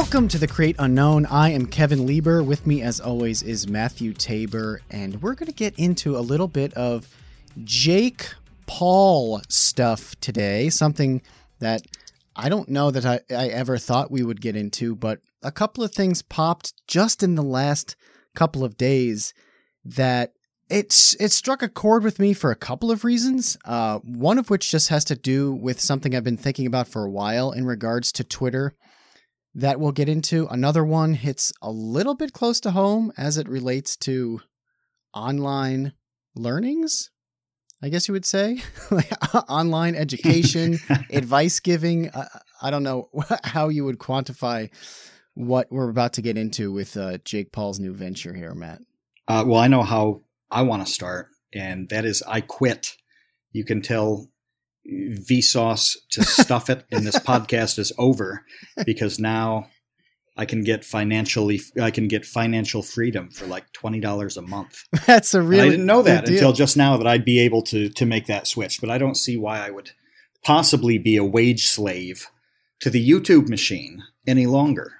Welcome to the Create Unknown. I am Kevin Lieber. With me, as always, is Matthew Tabor, and we're going to get into a little bit of Jake Paul stuff today. Something that I don't know that I, I ever thought we would get into, but a couple of things popped just in the last couple of days that it's it struck a chord with me for a couple of reasons. Uh, one of which just has to do with something I've been thinking about for a while in regards to Twitter that we'll get into. Another one hits a little bit close to home as it relates to online learnings. I guess you would say, like online education, advice giving. Uh, I don't know how you would quantify what we're about to get into with uh, Jake Paul's new venture here, Matt. Uh, well, I know how I want to start, and that is I quit. You can tell Vsauce to stuff it, and this podcast is over because now I can get financially I can get financial freedom for like twenty dollars a month. That's a real. I didn't know that until just now that I'd be able to to make that switch, but I don't see why I would possibly be a wage slave to the YouTube machine any longer.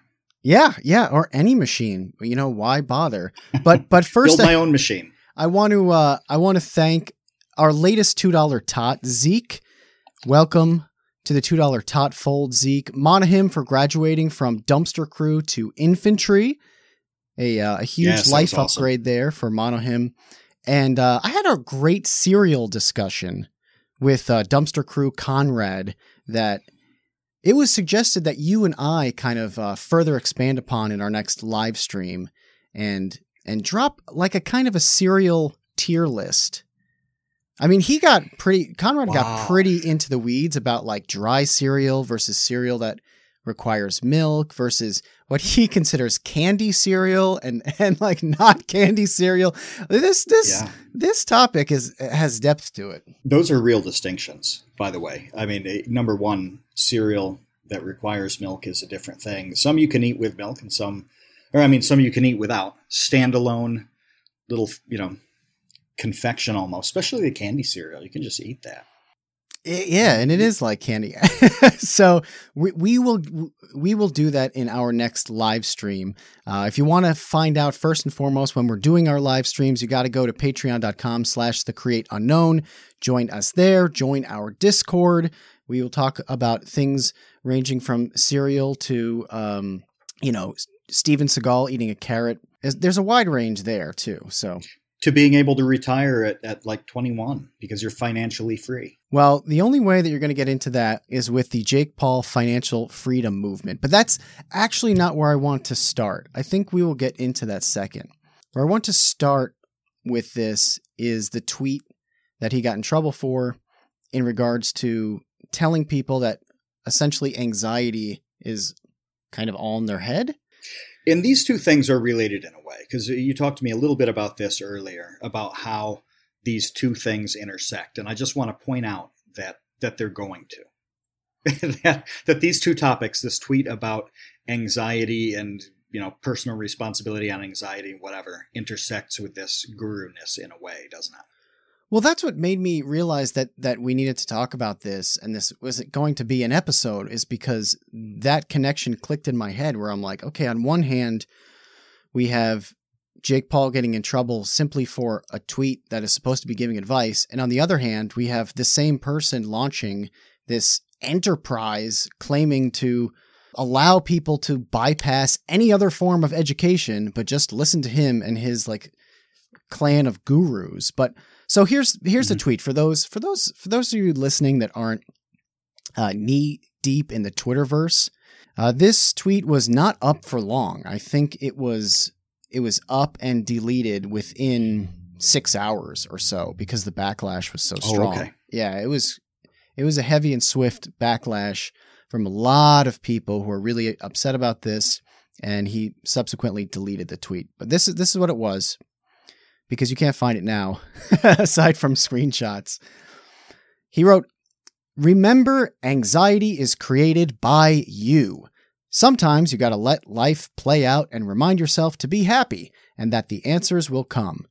Yeah, yeah, or any machine. You know why bother? But but first, build my I, own machine. I want to uh, I want to thank our latest two dollar tot Zeke. Welcome to the two dollar tot fold Zeke Monahan for graduating from dumpster crew to infantry. A uh, a huge yes, life upgrade there for Monahan. And uh, I had a great cereal discussion with uh, dumpster crew Conrad that it was suggested that you and I kind of uh, further expand upon in our next live stream and and drop like a kind of a cereal tier list. I mean, he got pretty Conrad wow. got pretty into the weeds about like dry cereal versus cereal that requires milk versus what he considers candy cereal and and like not candy cereal. This this yeah. this topic is has depth to it. Those are real distinctions, by the way. I mean, number one, cereal that requires milk is a different thing. Some you can eat with milk, and some, or I mean, some you can eat without. Standalone, little, you know, confection almost, especially the candy cereal. You can just eat that. Yeah, and it is like candy. so we, we will we will do that in our next live stream. Uh, if you want to find out first and foremost when we're doing our live streams, you got to go to patreon.com slash the create unknown. Join us there. Join our Discord. We will talk about things ranging from cereal to, um, you know, Steven Seagal eating a carrot. There's a wide range there too. So to being able to retire at, at like 21 because you're financially free. Well, the only way that you're going to get into that is with the Jake Paul financial freedom movement. But that's actually not where I want to start. I think we will get into that second. Where I want to start with this is the tweet that he got in trouble for in regards to telling people that essentially anxiety is kind of all in their head. And these two things are related in a way because you talked to me a little bit about this earlier about how these two things intersect, and I just want to point out that that they're going to that that these two topics, this tweet about anxiety and you know personal responsibility on anxiety, whatever, intersects with this guru ness in a way, doesn't it? Well, that's what made me realize that that we needed to talk about this and this was going to be an episode is because that connection clicked in my head where I'm like, okay, on one hand, we have Jake Paul getting in trouble simply for a tweet that is supposed to be giving advice, and on the other hand, we have the same person launching this enterprise claiming to allow people to bypass any other form of education but just listen to him and his like clan of gurus. But so here's here's mm-hmm. a tweet for those for those for those of you listening that aren't uh, knee deep in the Twitterverse. Uh, this tweet was not up for long. I think it was it was up and deleted within six hours or so because the backlash was so oh, strong. Oh, okay. Yeah, it was it was a heavy and swift backlash from a lot of people who are really upset about this, and he subsequently deleted the tweet. But this is this is what it was because you can't find it now, aside from screenshots. He wrote, Remember, anxiety is created by you. Sometimes you gotta let life play out and remind yourself to be happy and that the answers will come.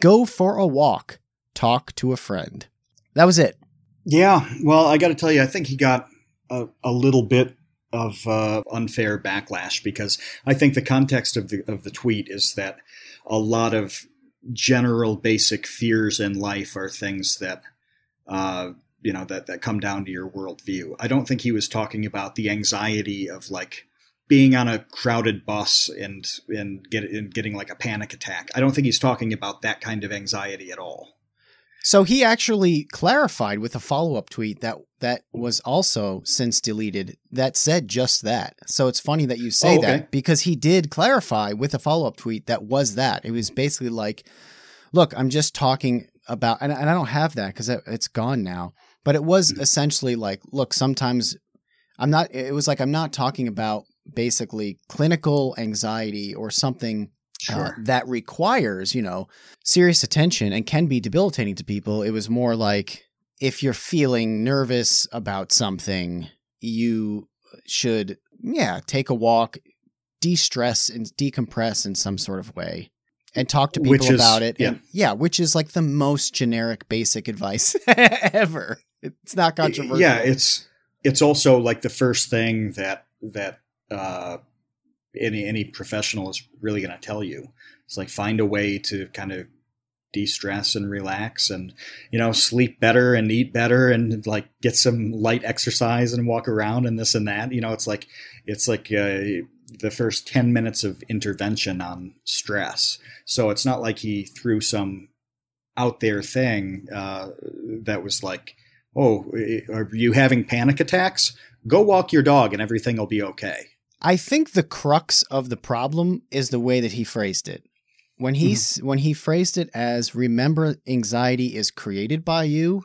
Go for a walk. Talk to a friend. That was it. Yeah, well, I gotta tell you, I think he got a, a little bit of uh, unfair backlash because I think the context of the of the tweet is that a lot of general basic fears in life are things that uh, you know that that come down to your worldview. I don't think he was talking about the anxiety of like being on a crowded bus and and, get, and getting like a panic attack. I don't think he's talking about that kind of anxiety at all. So he actually clarified with a follow-up tweet that that was also since deleted that said just that. So it's funny that you say oh, okay. that because he did clarify with a follow-up tweet that was that. It was basically like, look, I'm just talking about and, and I don't have that it, it's gone now. But it was hmm. essentially like, look, sometimes I'm not it was like I'm not talking about basically clinical anxiety or something sure. uh, that requires, you know, serious attention and can be debilitating to people. It was more like if you're feeling nervous about something, you should, yeah, take a walk, de stress and decompress in some sort of way and talk to people is, about it. Yeah. And, yeah, which is like the most generic, basic advice ever. It's not controversial. Yeah, it's it's also like the first thing that that uh, any any professional is really going to tell you. It's like find a way to kind of de-stress and relax and you know sleep better and eat better and like get some light exercise and walk around and this and that. You know it's like it's like uh, the first 10 minutes of intervention on stress. So it's not like he threw some out there thing uh, that was like oh are you having panic attacks? Go walk your dog and everything will be okay I think the crux of the problem is the way that he phrased it. When he's mm-hmm. when he phrased it as remember anxiety is created by you,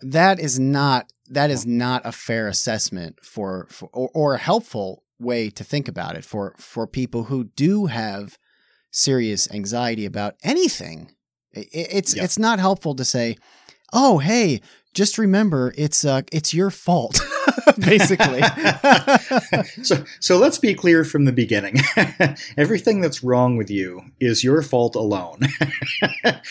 that is not that is not a fair assessment for, for or, or a helpful way to think about it for for people who do have serious anxiety about anything. It, it's it's not helpful to say, "Oh, hey, just remember it's uh it's your fault." basically. so, so let's be clear from the beginning. Everything that's wrong with you is your fault alone.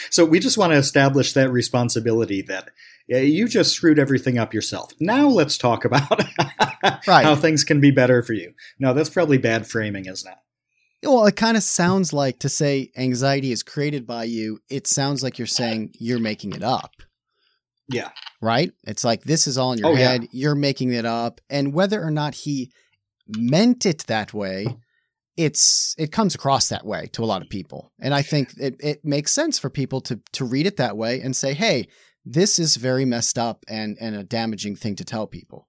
so we just want to establish that responsibility that you just screwed everything up yourself. Now let's talk about right. how things can be better for you. No, that's probably bad framing, isn't it? Well, it kind of sounds like to say anxiety is created by you, it sounds like you're saying you're making it up. Yeah. Right? It's like this is all in your oh, head. Yeah. You're making it up. And whether or not he meant it that way, it's it comes across that way to a lot of people. And I think it, it makes sense for people to to read it that way and say, hey, this is very messed up and, and a damaging thing to tell people.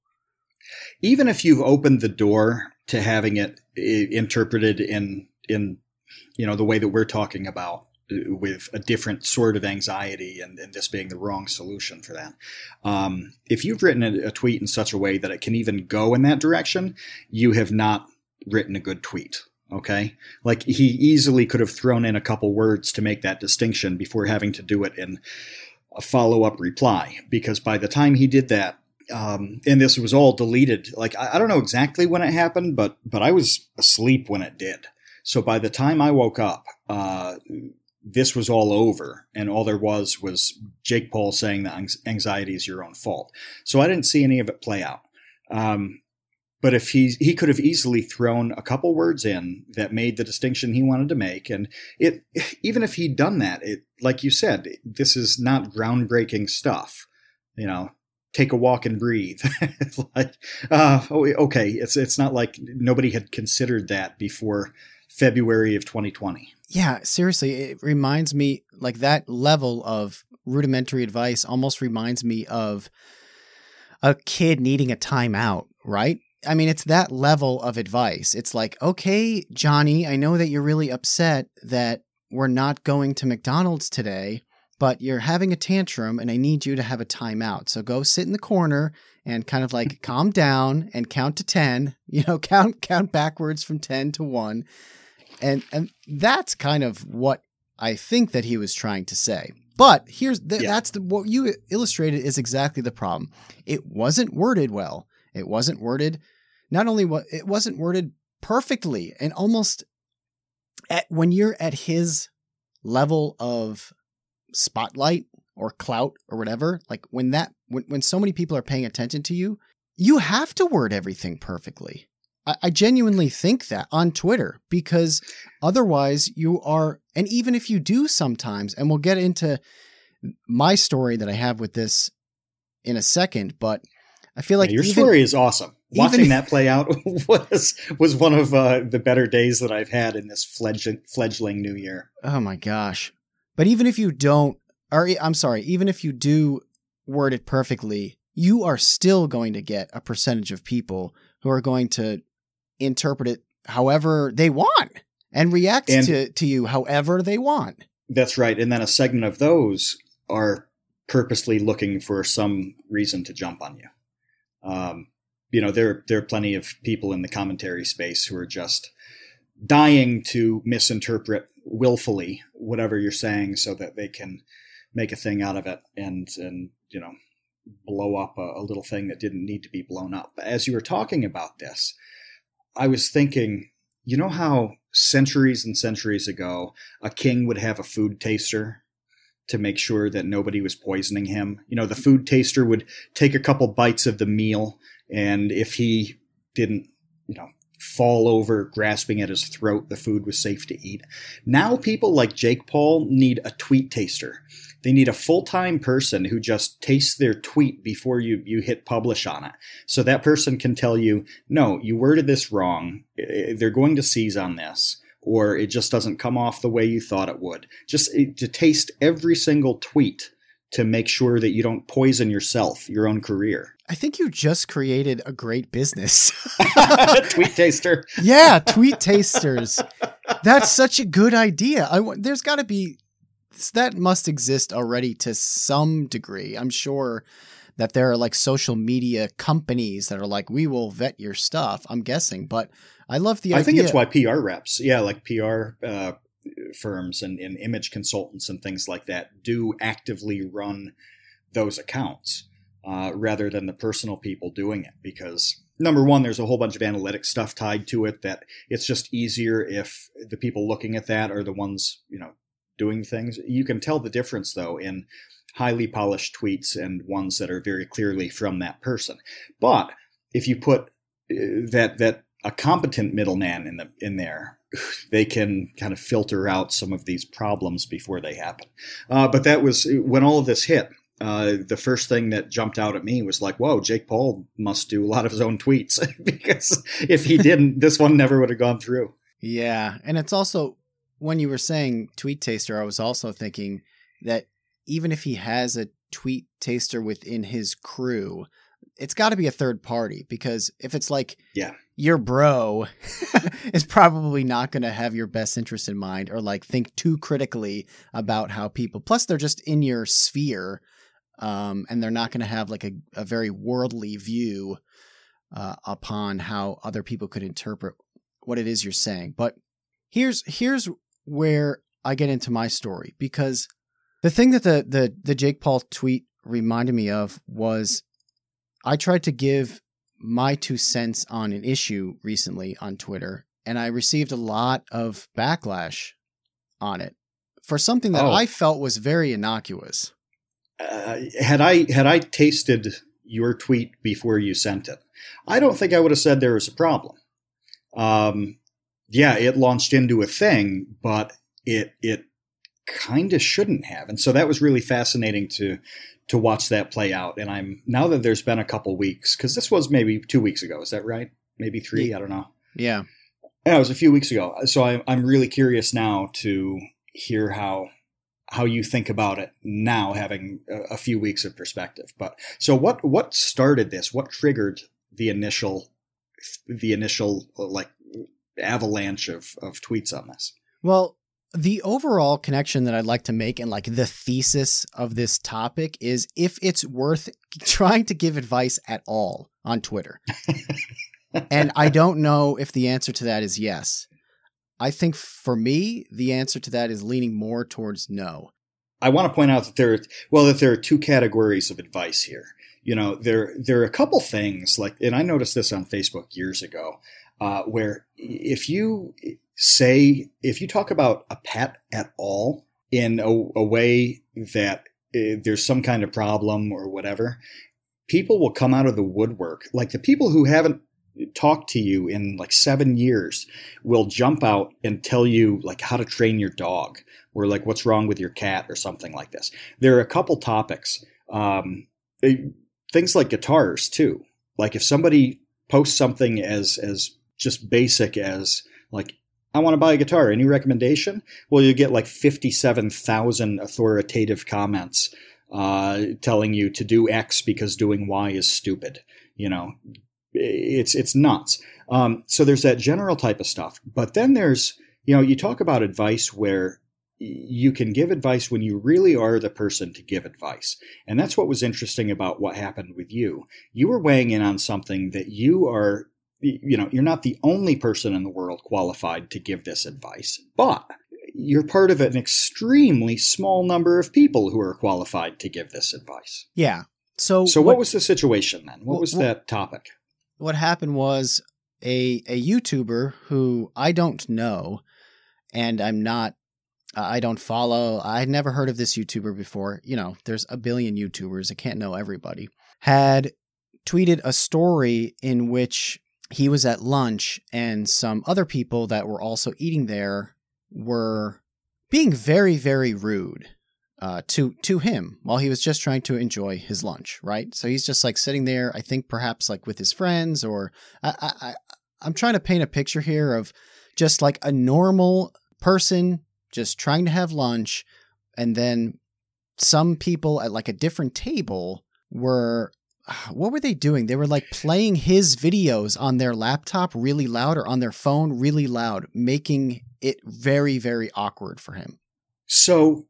Even if you've opened the door to having it interpreted in in you know the way that we're talking about with a different sort of anxiety and, and, this being the wrong solution for that. Um, if you've written a, a, tweet in such a way that it can even go in that direction, you have not written a good tweet. Okay. Like he easily could have thrown in a couple words to make that distinction before having to do it in a follow up reply. Because by the time he did that, um, and this was all deleted. Like I, I don't know exactly when it happened, but but I was asleep when it did. So by the time I woke up, uh, this was all over and all there was was Jake Paul saying that anxiety is your own fault. So I didn't see any of it play out. Um, but if he he could have easily thrown a couple words in that made the distinction he wanted to make, and it even if he'd done that, it like you said, this is not groundbreaking stuff. You know, take a walk and breathe. like, uh, oh, okay, it's it's not like nobody had considered that before February of 2020. Yeah, seriously, it reminds me like that level of rudimentary advice almost reminds me of a kid needing a timeout, right? I mean, it's that level of advice. It's like, okay, Johnny, I know that you're really upset that we're not going to McDonald's today, but you're having a tantrum and I need you to have a timeout. So go sit in the corner and kind of like calm down and count to 10, you know, count count backwards from 10 to 1 and and that's kind of what I think that he was trying to say. But here's the, yeah. that's the what you illustrated is exactly the problem. It wasn't worded well. It wasn't worded. Not only what it wasn't worded perfectly, and almost at when you're at his level of spotlight or clout or whatever, like when that when when so many people are paying attention to you, you have to word everything perfectly. I, I genuinely think that on Twitter because otherwise you are, and even if you do sometimes, and we'll get into my story that I have with this in a second, but I feel like yeah, your even, story is awesome. even- Watching that play out was was one of uh, the better days that I've had in this fledgling, fledgling new year. Oh my gosh. But even if you don't, or I'm sorry, even if you do word it perfectly, you are still going to get a percentage of people who are going to interpret it however they want and react And- to, to you however they want. That's right. And then a segment of those are purposely looking for some reason to jump on you. Um, you know, there there are plenty of people in the commentary space who are just dying to misinterpret willfully whatever you're saying so that they can make a thing out of it and and you know blow up a, a little thing that didn't need to be blown up. But as you were talking about this, I was thinking, you know how centuries and centuries ago a king would have a food taster to make sure that nobody was poisoning him. You know, the food taster would take a couple bites of the meal, and if he didn't, you know, fall over grasping at his throat, the food was safe to eat. Now, people like Jake Paul need a tweet taster. They need a full time person who just tastes their tweet before you, you hit publish on it. So that person can tell you, no, you worded this wrong. They're going to seize on this or it just doesn't come off the way you thought it would. Just to taste every single tweet to make sure that you don't poison yourself, your own career. I think you just created a great business. Tweet taster. yeah, tweet tasters. That's such a good idea. I wa- there's got to be that must exist already to some degree. I'm sure that there are like social media companies that are like, we will vet your stuff. I'm guessing, but I love the I idea. think it's why PR reps, yeah, like PR uh, firms and, and image consultants and things like that do actively run those accounts uh, rather than the personal people doing it because number one there's a whole bunch of analytic stuff tied to it that it's just easier if the people looking at that are the ones you know doing things. You can tell the difference though in highly polished tweets and ones that are very clearly from that person. But if you put uh, that that a competent middleman in the in there they can kind of filter out some of these problems before they happen. Uh, but that was when all of this hit uh, the first thing that jumped out at me was like, whoa, Jake Paul must do a lot of his own tweets. Because if he didn't, this one never would have gone through. Yeah, and it's also when you were saying tweet taster, I was also thinking that even if he has a tweet taster within his crew, it's got to be a third party because if it's like Yeah. your bro is probably not going to have your best interest in mind or like think too critically about how people plus they're just in your sphere um, and they're not going to have like a, a very worldly view uh, upon how other people could interpret what it is you're saying. But here's here's where I get into my story because the thing that the the the Jake Paul tweet reminded me of was I tried to give my two cents on an issue recently on Twitter and I received a lot of backlash on it for something that Oh. I felt was very innocuous. Uh, had I had I tasted your tweet before you sent it, I don't think I would have said there was a problem. Um, yeah, it launched into a thing, but it it kind of shouldn't have, and so that was really fascinating to to watch that play out. And I'm now that there's been a couple weeks because this was maybe two weeks ago. Is that right? Maybe three. I don't know. Yeah. Yeah, it was a few weeks ago. So I'm I'm really curious now to hear how how you think about it now, having a, a few weeks of perspective. But so what what started this? What triggered the initial the initial like avalanche of of tweets on this? Well, the overall connection that I'd like to make and like the thesis of this topic is if it's worth trying to give advice at all on Twitter. and I don't know if the answer to that is yes. I think for me, the answer to that is leaning more towards no. I want to point out that there, are, well, that there are two categories of advice here. You know, there there are a couple things like, and I noticed this on Facebook years ago, uh, where if you say if you talk about a pet at all in a, a way that uh, there's some kind of problem or whatever, people will come out of the woodwork. Like the people who haven't talked to you in like seven years will jump out and tell you like how to train your dog or like what's wrong with your cat or something like this. There are a couple topics, um, eh, things like guitars too. Like if somebody posts something as as just basic as like I want to buy a guitar. Any recommendation? Well, you get like fifty-seven thousand authoritative comments uh, telling you to do X because doing Y is stupid. You know, it's it's nuts. Um, so there's that general type of stuff, but then there's you know you talk about advice where you can give advice when you really are the person to give advice. And that's what was interesting about what happened with you. You were weighing in on something that you are, you know, you're not the only person in the world qualified to give this advice, but you're part of an extremely small number of people who are qualified to give this advice. Yeah. So, so what, what was the situation then? What was what, that topic? What happened was a a YouTuber who I don't know, and I'm not I don't follow. I'd never heard of this YouTuber before. You know, there's a billion YouTubers. I can't know everybody. Had tweeted a story in which he was at lunch and some other people that were also eating there were being very, very rude uh, to to him while he was just trying to enjoy his lunch. Right. So he's just like sitting there. I think perhaps like with his friends, or I, I I'm trying to paint a picture here of just like a normal person just trying to have lunch. And then some people at like a different table were what were they doing? They were like playing his videos on their laptop really loud or on their phone really loud, making it very very awkward for him. So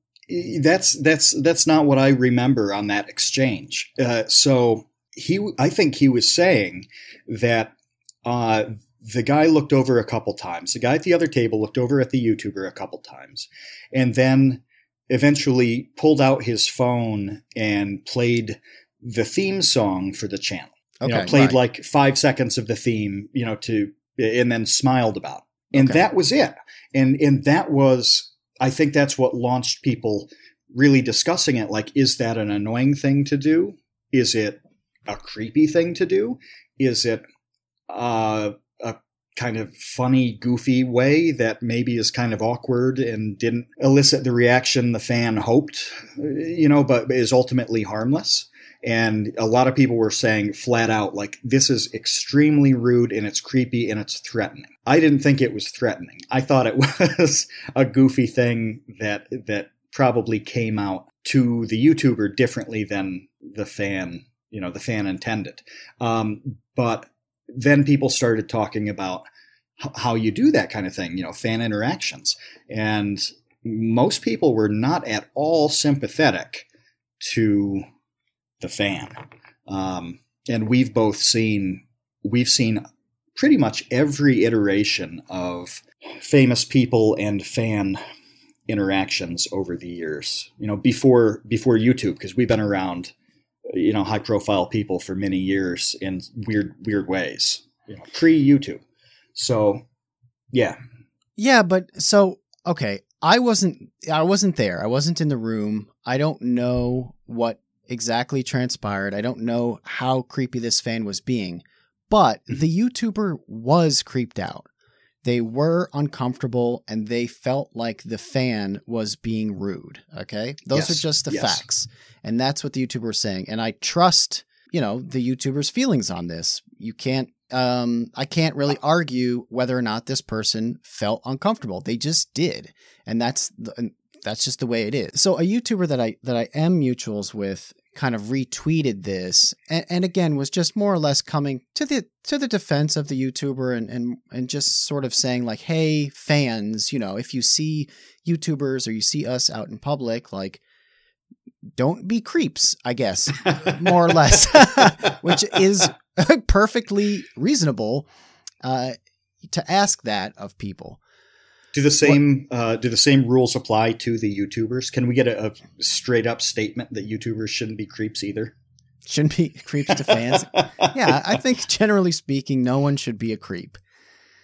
that's that's that's not what I remember on that exchange. Uh, so he, I think he was saying that uh, the guy looked over a couple times. The guy at the other table looked over at the YouTuber a couple times, and then eventually pulled out his phone and played the theme song for the channel. Okay, you know, played right. like five seconds of the theme, you know, to and then smiled about. It. And okay. that was it. And and that was I think that's what launched people really discussing it. Like, is that an annoying thing to do? Is it a creepy thing to do? Is it uh, kind of funny, goofy way that maybe is kind of awkward and didn't elicit the reaction the fan hoped, you know, but is ultimately harmless. And a lot of people were saying flat out, like, this is extremely rude and it's creepy and it's threatening. I didn't think it was threatening. I thought it was a goofy thing that, that probably came out to the YouTuber differently than the fan, you know, the fan intended. Um, but then people started talking about how you do that kind of thing, you know, fan interactions. And most people were not at all sympathetic to the fan. Um, and we've both seen, we've seen pretty much every iteration of famous people and fan interactions over the years. You know, before before YouTube, because we've been around you know high profile people for many years in weird weird ways you know pre youtube so yeah yeah but so okay i wasn't i wasn't there i wasn't in the room i don't know what exactly transpired i don't know how creepy this fan was being but mm-hmm. the youtuber was creeped out they were uncomfortable and they felt like the fan was being rude. Okay. Those yes. are just the yes. facts. And that's what the YouTuber was saying. And I trust, you know, the YouTuber's feelings on this. You can't, um, I can't really argue whether or not this person felt uncomfortable. They just did. And that's, the, that's just the way it is. So a YouTuber that I, that I am mutuals with kind of retweeted this and, and, again was just more or less coming to the to the defense of the YouTuber and, and and just sort of saying like, hey, fans, you know, if you see YouTubers or you see us out in public, like don't be creeps, I guess, more or less. Which is perfectly reasonable uh, to ask that of people. Do the same uh, do the same rules apply to the YouTubers? Can we get a, a, straight up statement that YouTubers shouldn't be creeps either? Shouldn't be creeps to fans. yeah, I think generally speaking, no one should be a creep.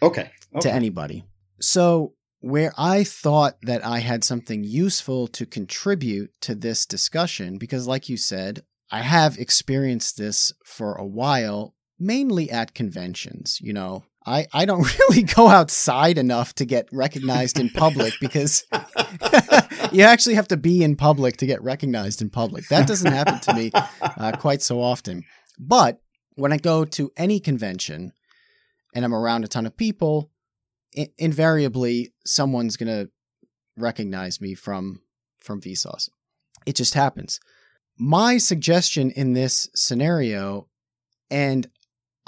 Okay. okay. To anybody. So where I thought that I had something useful to contribute to this discussion, because like you said, I have experienced this for a while, mainly at conventions. You know, I, I don't really go outside enough to get recognized in public because you actually have to be in public to get recognized in public. That doesn't happen to me uh, quite so often. But when I go to any convention and I'm around a ton of people, I- invariably someone's going to recognize me from from Vsauce. It just happens. My suggestion in this scenario, and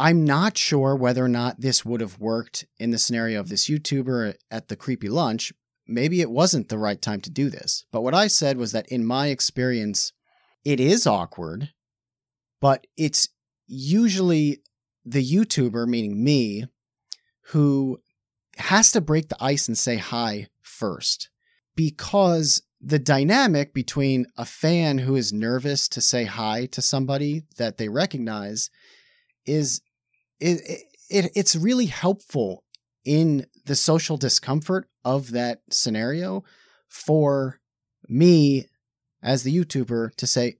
I'm not sure whether or not this would have worked in the scenario of this YouTuber at the creepy lunch. Maybe it wasn't the right time to do this. But what I said was that in my experience, it is awkward, but it's usually the YouTuber, meaning me, who has to break the ice and say hi first. Because the dynamic between a fan who is nervous to say hi to somebody that they recognize is it, it it's really helpful in the social discomfort of that scenario for me as the YouTuber to say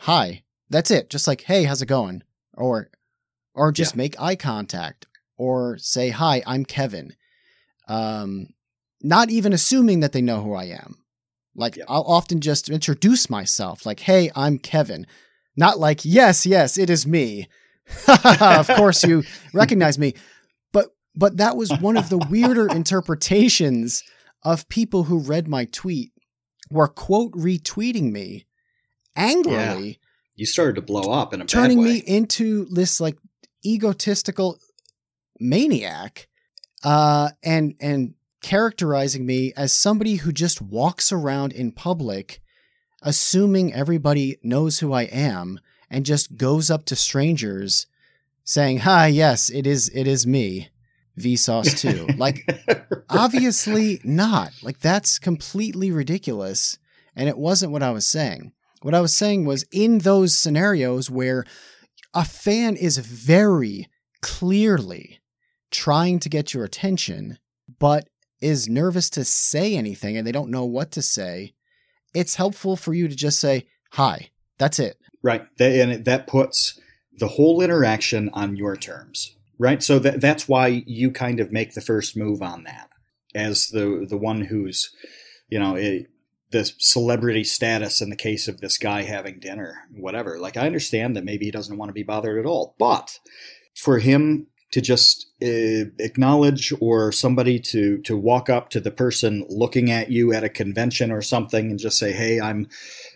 hi. That's it. Just like, hey, how's it going? Or or just Yeah. make eye contact or say hi, I'm Kevin. Um not even assuming that they know who I am. Like Yeah. I'll often just introduce myself like, "Hey, I'm Kevin." Not like, "Yes, yes, it is me." of course you recognize me. But but that was one of the weirder interpretations of people who read my tweet were quote retweeting me angrily You started to blow up in a turning me into this like egotistical maniac uh and and characterizing me as somebody who just walks around in public assuming everybody knows who I am and just goes up to strangers saying hi yes it is it is me vsauce 2 like obviously not. Like that's completely ridiculous and it wasn't what i was saying. What i was saying was in those scenarios where a fan is very clearly trying to get your attention but is nervous to say anything and they don't know what to say it's helpful for you to just say hi that's it Right. That, and that puts the whole interaction on your terms. Right. So that, that's why you kind of make the first move on that as the, the one who's, you know, it, the celebrity status in the case of this guy having dinner, whatever. Like, I understand that maybe he doesn't want to be bothered at all, but for him to just uh, acknowledge or somebody to to walk up to the person looking at you at a convention or something and just say, "Hey, I'm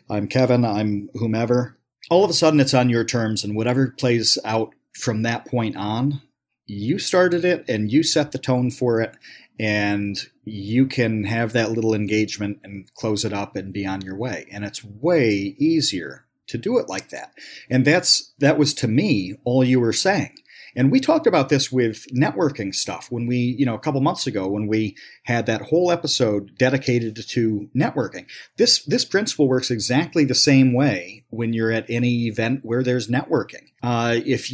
I'm Kevin. I'm whomever." All of a sudden, it's on your terms, and whatever plays out from that point on, you started it and you set the tone for it, and you can have that little engagement and close it up and be on your way. And it's way easier to do it like that. And that's that was to me all you were saying. And we talked about this with networking stuff when we, you know, a couple months ago when we had that whole episode dedicated to networking. This this principle works exactly the same way when you're at any event where there's networking. Uh, if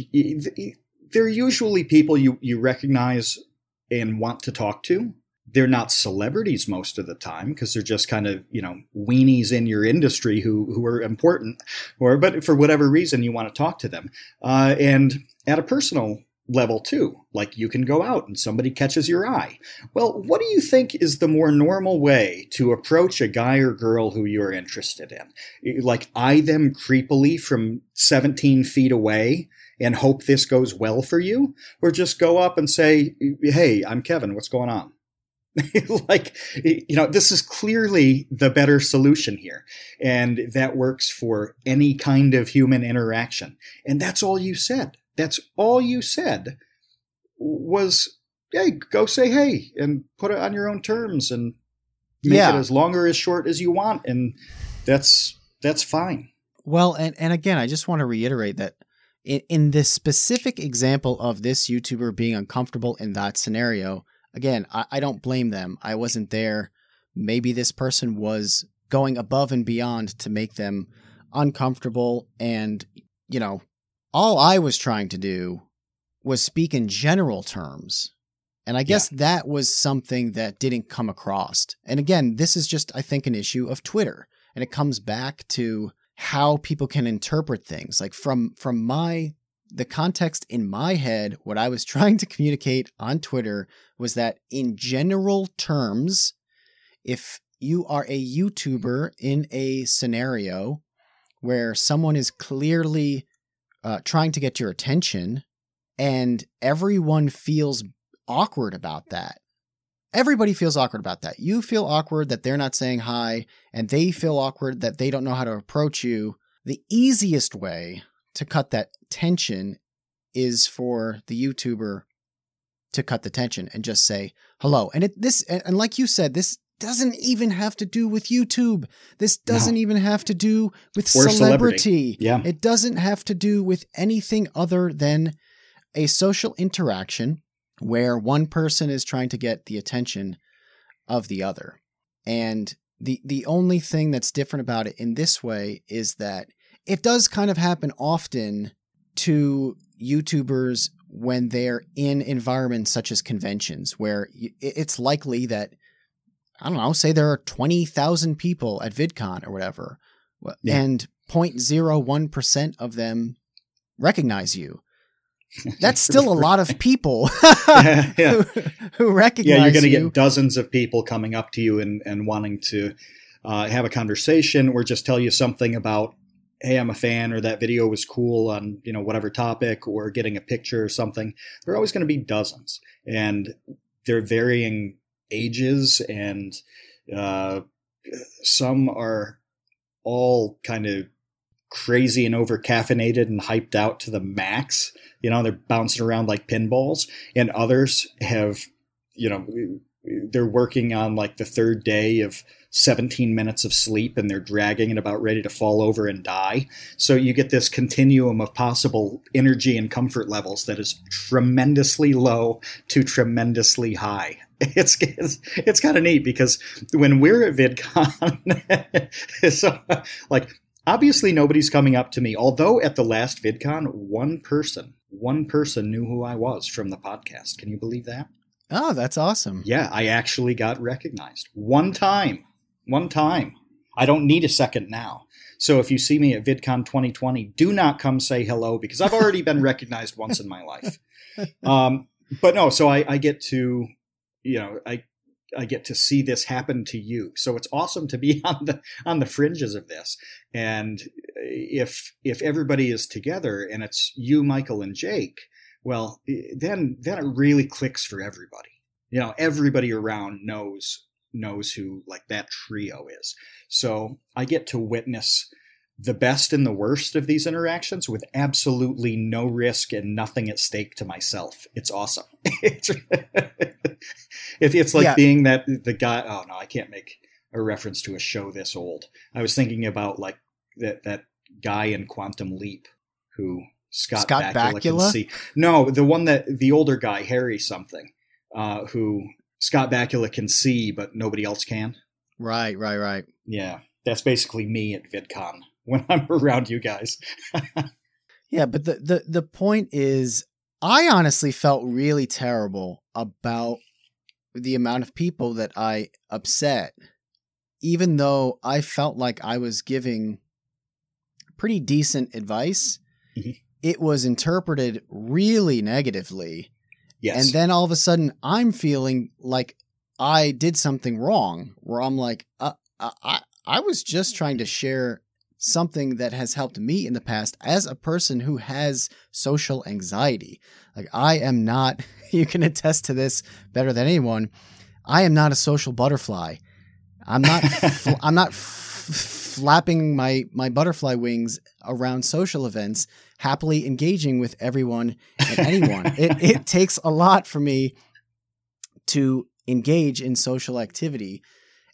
they're usually people you you recognize and want to talk to. They're not celebrities most of the time because they're just kind of you know weenies in your industry who who are important, or but for whatever reason you want to talk to them. Uh, and at a personal level too, like you can go out and somebody catches your eye. Well, what do you think is the more normal way to approach a guy or girl who you're interested in? Like eye them creepily from 17 feet away and hope this goes well for you? Or just go up and say, Hey, I'm Kevin. What's going on? like, you know, this is clearly the better solution here. And that works for any kind of human interaction. And that's all you said. That's all you said was, hey, go say hey and put it on your own terms and make Yeah. it as long or as short as you want. And that's, that's fine. Well, and, and again, I just want to reiterate that in, in this specific example of this YouTuber being uncomfortable in that scenario, again, I, I don't blame them. I wasn't there. Maybe this person was going above and beyond to make them uncomfortable. And, you know, all I was trying to do was speak in general terms. And I guess that was something that didn't come across. And again, this is just, I think, an issue of Twitter. And it comes back to how people can interpret things. Like from from my the context in my head, what I was trying to communicate on Twitter was that in general terms, if you are a YouTuber in a scenario where someone is clearly uh, trying to get your attention and everyone feels awkward about that. Everybody feels awkward about that. You feel awkward that they're not saying hi, and they feel awkward that they don't know how to approach you. The easiest way to cut that tension is for the YouTuber to cut the tension and just say hello. And it, this, and like you said, this doesn't even have to do with YouTube. This doesn't no. even have to do with celebrity. celebrity. Yeah. It doesn't have to do with anything other than a social interaction where one person is trying to get the attention of the other. And the the only thing that's different about it in this way is that it does kind of happen often to YouTubers when they're in environments such as conventions where it's likely that I don't know, say there are 20,000 people at VidCon or whatever, yeah. and 0.01% of them recognize you. That's still a lot of people yeah, yeah. Who, who, recognize Yeah, you're going to you. get dozens of people coming up to you and, and wanting to uh, have a conversation or just tell you something about, hey, I'm a fan or that video was cool on, you know, whatever topic or getting a picture or something. There are always going to be dozens. And they're varying ages and uh, some are all kind of crazy and over caffeinated and hyped out to the max. You know, they're bouncing around like pinballs, and others have, you know, they're working on like the third day of 17 minutes of sleep and they're dragging and about ready to fall over and die. So you get this continuum of possible energy and comfort levels that is tremendously low to tremendously high. It's it's, it's kind of neat because when we're at VidCon, so like obviously nobody's coming up to me. Although at the last VidCon, one person, one person knew who I was from the podcast. Can you believe that? Oh, that's awesome. Yeah, I actually got recognized one time. One time. I don't need a second now. So if you see me at VidCon 2020, do not come say hello because I've already been recognized once in my life. Um, but no, so I, I get to, you know, I I get to see this happen to you. So it's awesome to be on the on the fringes of this. And if if everybody is together and it's you, Michael, and Jake, well, then then it really clicks for everybody. You know, everybody around knows knows who like that trio is. So I get to witness the best and the worst of these interactions with absolutely no risk and nothing at stake to myself. It's awesome. it's, it's like yeah. being that the guy. Oh no, I can't make a reference to a show this old. I was thinking about like that that guy in Quantum Leap who Scott, Scott Bakula, Bakula. No, the one that the older guy, Harry something, uh, who Scott Bakula can see, but nobody else can. Right, right, right. Yeah, that's basically me at VidCon when I'm around you guys. yeah, but the, the the point is, I honestly felt really terrible about the amount of people that I upset, even though I felt like I was giving pretty decent advice. Mm-hmm it was interpreted really negatively. Yes. And then all of a sudden, I'm feeling like I did something wrong, where I'm like, uh, I, I was just trying to share something that has helped me in the past as a person who has social anxiety. Like, I am not, you can attest to this better than anyone. I am not a social butterfly. I'm not, fl- I'm not f- flapping my, my butterfly wings around social events happily engaging with everyone and anyone. it, it takes a lot for me to engage in social activity.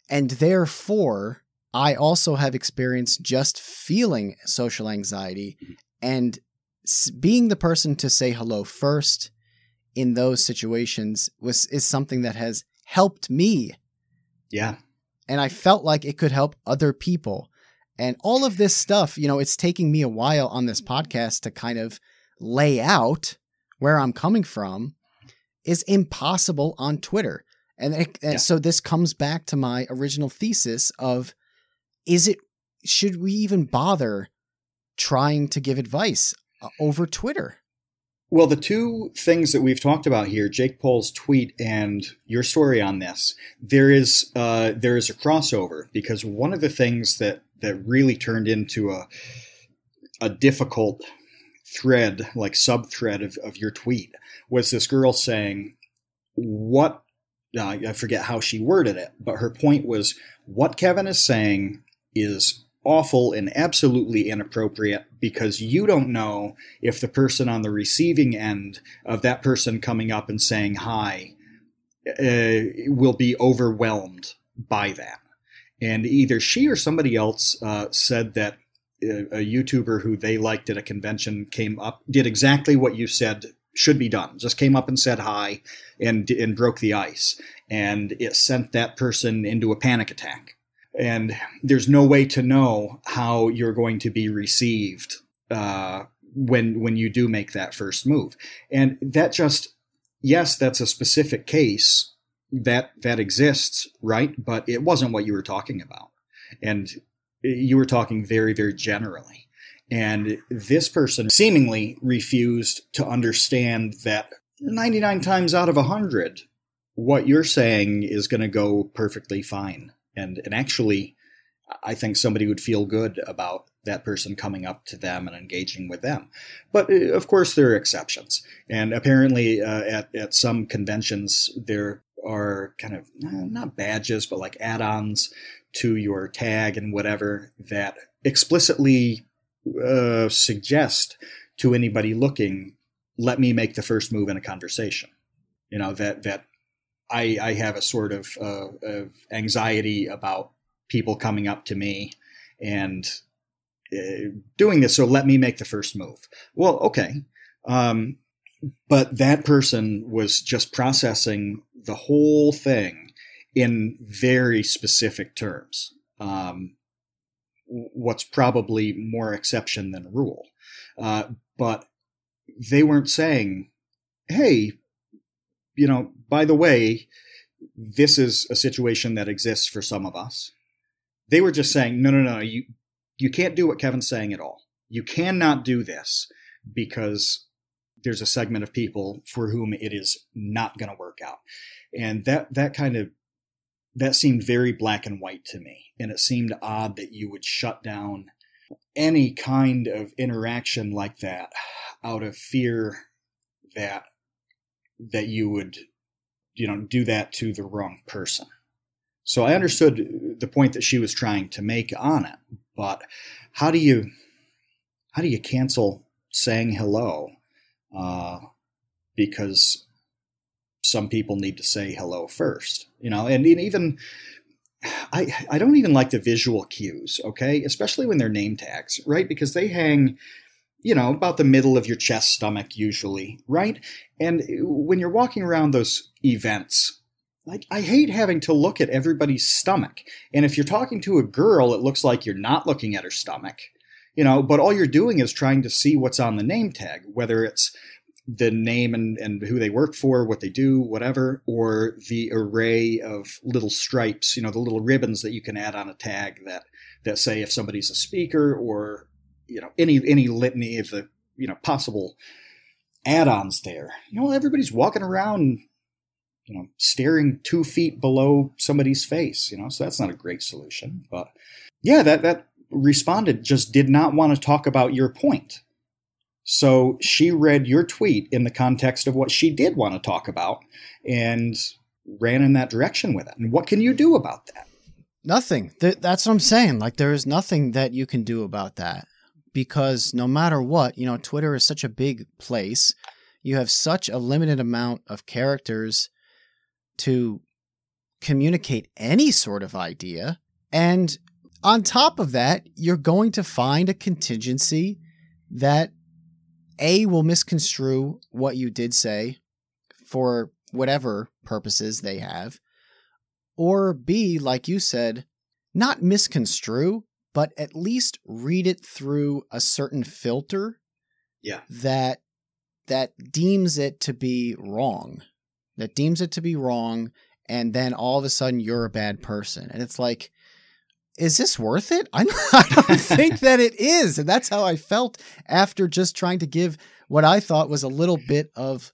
And therefore, I also have experienced just feeling social anxiety and being the person to say hello first in those situations was is something that has helped me. Yeah. And I felt like it could help other people. And all of this stuff, you know, it's taking me a while on this podcast to kind of lay out where I'm coming from is impossible on Twitter. And, it, and yeah. so this comes back to my original thesis of is it should we even bother trying to give advice uh, over Twitter? Well, the two things that we've talked about here, Jake Paul's tweet and your story on this, there is uh, there is a crossover because one of the things that that really turned into a a difficult thread, like sub thread of, of your tweet, was this girl saying, "What?" Uh, I forget how she worded it, but her point was, "What Kevin is saying is awful and absolutely inappropriate because you don't know if the person on the receiving end of that person coming up and saying hi uh, will be overwhelmed by that. And either she or somebody else uh, said that uh, a, YouTuber who they liked at a convention came up, did exactly what you said should be done. Just came up and said hi and and broke the ice, and it sent that person into a panic attack and there's no way to know how you're going to be received uh, when when you do make that first move. And that just yes, that's a specific case that that exists, right? But it wasn't what you were talking about, and you were talking very very generally. And this person seemingly refused to understand that 99 times out of 100, what you're saying is going to go perfectly fine and and actually I think somebody would feel good about that person coming up to them and engaging with them. But uh, of course, there are exceptions. And apparently, uh, at, at some conventions, there are kind of uh, not badges, but like add ons to your tag and whatever that explicitly uh, suggest to anybody looking, let me make the first move in a conversation. You know, that, that I, I have a sort of, uh, of anxiety about people coming up to me and uh, doing this. So let me make the first move. Well, okay. Um, but that person was just processing the whole thing in very specific terms. Um, what's probably more exception than rule. Uh, but they weren't saying, hey, you know, by the way, this is a situation that exists for some of us. They were just saying, no, no, no, you you can't do what Kevin's saying at all. You cannot do this because there's a segment of people for whom it is not going to work out. And that that kind of that seemed very black and white to me. And it seemed odd that you would shut down any kind of interaction like that out of fear that that you would you know do that to the wrong person. So I understood the point that she was trying to make on it, but how do you how do you cancel saying hello? Uh, because some people need to say hello first, you know, and, even I I don't even like the visual cues, okay, especially when they're name tags, right? Because they hang you know, about the middle of your chest stomach usually, right? And when you're walking around those events, like I hate having to look at everybody's stomach. And if you're talking to a girl, it looks like you're not looking at her stomach. You know, but all you're doing is trying to see what's on the name tag, whether it's the name and, and who they work for, what they do, whatever, or the array of little stripes, you know, the little ribbons that you can add on a tag that that say if somebody's a speaker or you know any any litany of the you know possible add-ons there. You know, everybody's walking around, you know, staring two feet below somebody's face. You know, so that's not a great solution. But yeah, that that responded just did not want to talk about your point. So she read your tweet in the context of what she did want to talk about and ran in that direction with it. And what can you do about that? Nothing. Th- that's what I'm saying. Like, there is nothing that you can do about that because no matter what, you know, Twitter is such a big place. You have such a limited amount of characters to communicate any sort of idea. And on top of that, you're going to find a contingency that A will misconstrue what you did say for whatever purposes they have, or B, like you said, not misconstrue, but at least read it through a certain filter yeah that that deems it to be wrong that deems it to be wrong and then all of a sudden you're a bad person and it's like is this worth it? I'm, I don't think that it is. And that's how I felt after just trying to give what I thought was a little bit of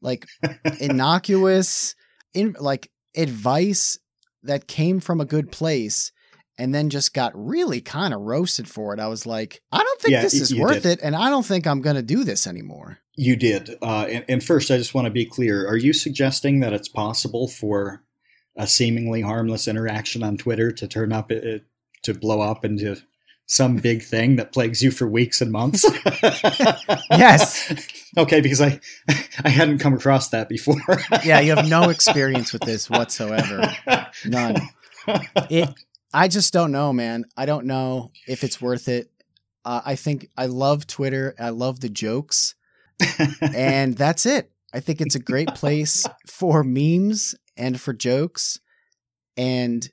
like innocuous, in like advice that came from a good place and then just got really kind of roasted for it. I was like, I don't think Yeah, this is worth did. it. And I don't think I'm going to do this anymore. You did. Uh, and, and first, I just want to be clear. Are you suggesting that it's possible for a seemingly harmless interaction on Twitter to turn up, uh, to blow up into some big thing that plagues you for weeks and months? Yes. okay, because I I hadn't come across that before. Yeah, you have no experience with this whatsoever. None. It. I just don't know, man. I don't know if it's worth it. Uh, I think I love Twitter. I love the jokes, and that's it. I think it's a great place for memes and for jokes, and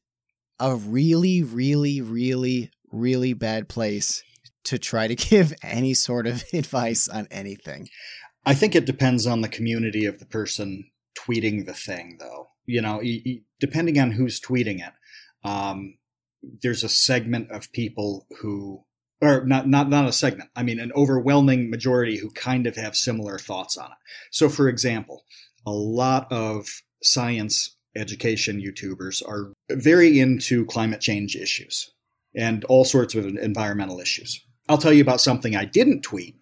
a really, really, really, really bad place to try to give any sort of advice on anything. I think it depends on the community of the person tweeting the thing, though. You know, depending on who's tweeting it, um, there's a segment of people who, or not, not, not a segment. I mean, an overwhelming majority who kind of have similar thoughts on it. So, for example, a lot of science education YouTubers are very into climate change issues and all sorts of environmental issues. I'll tell you about something I didn't tweet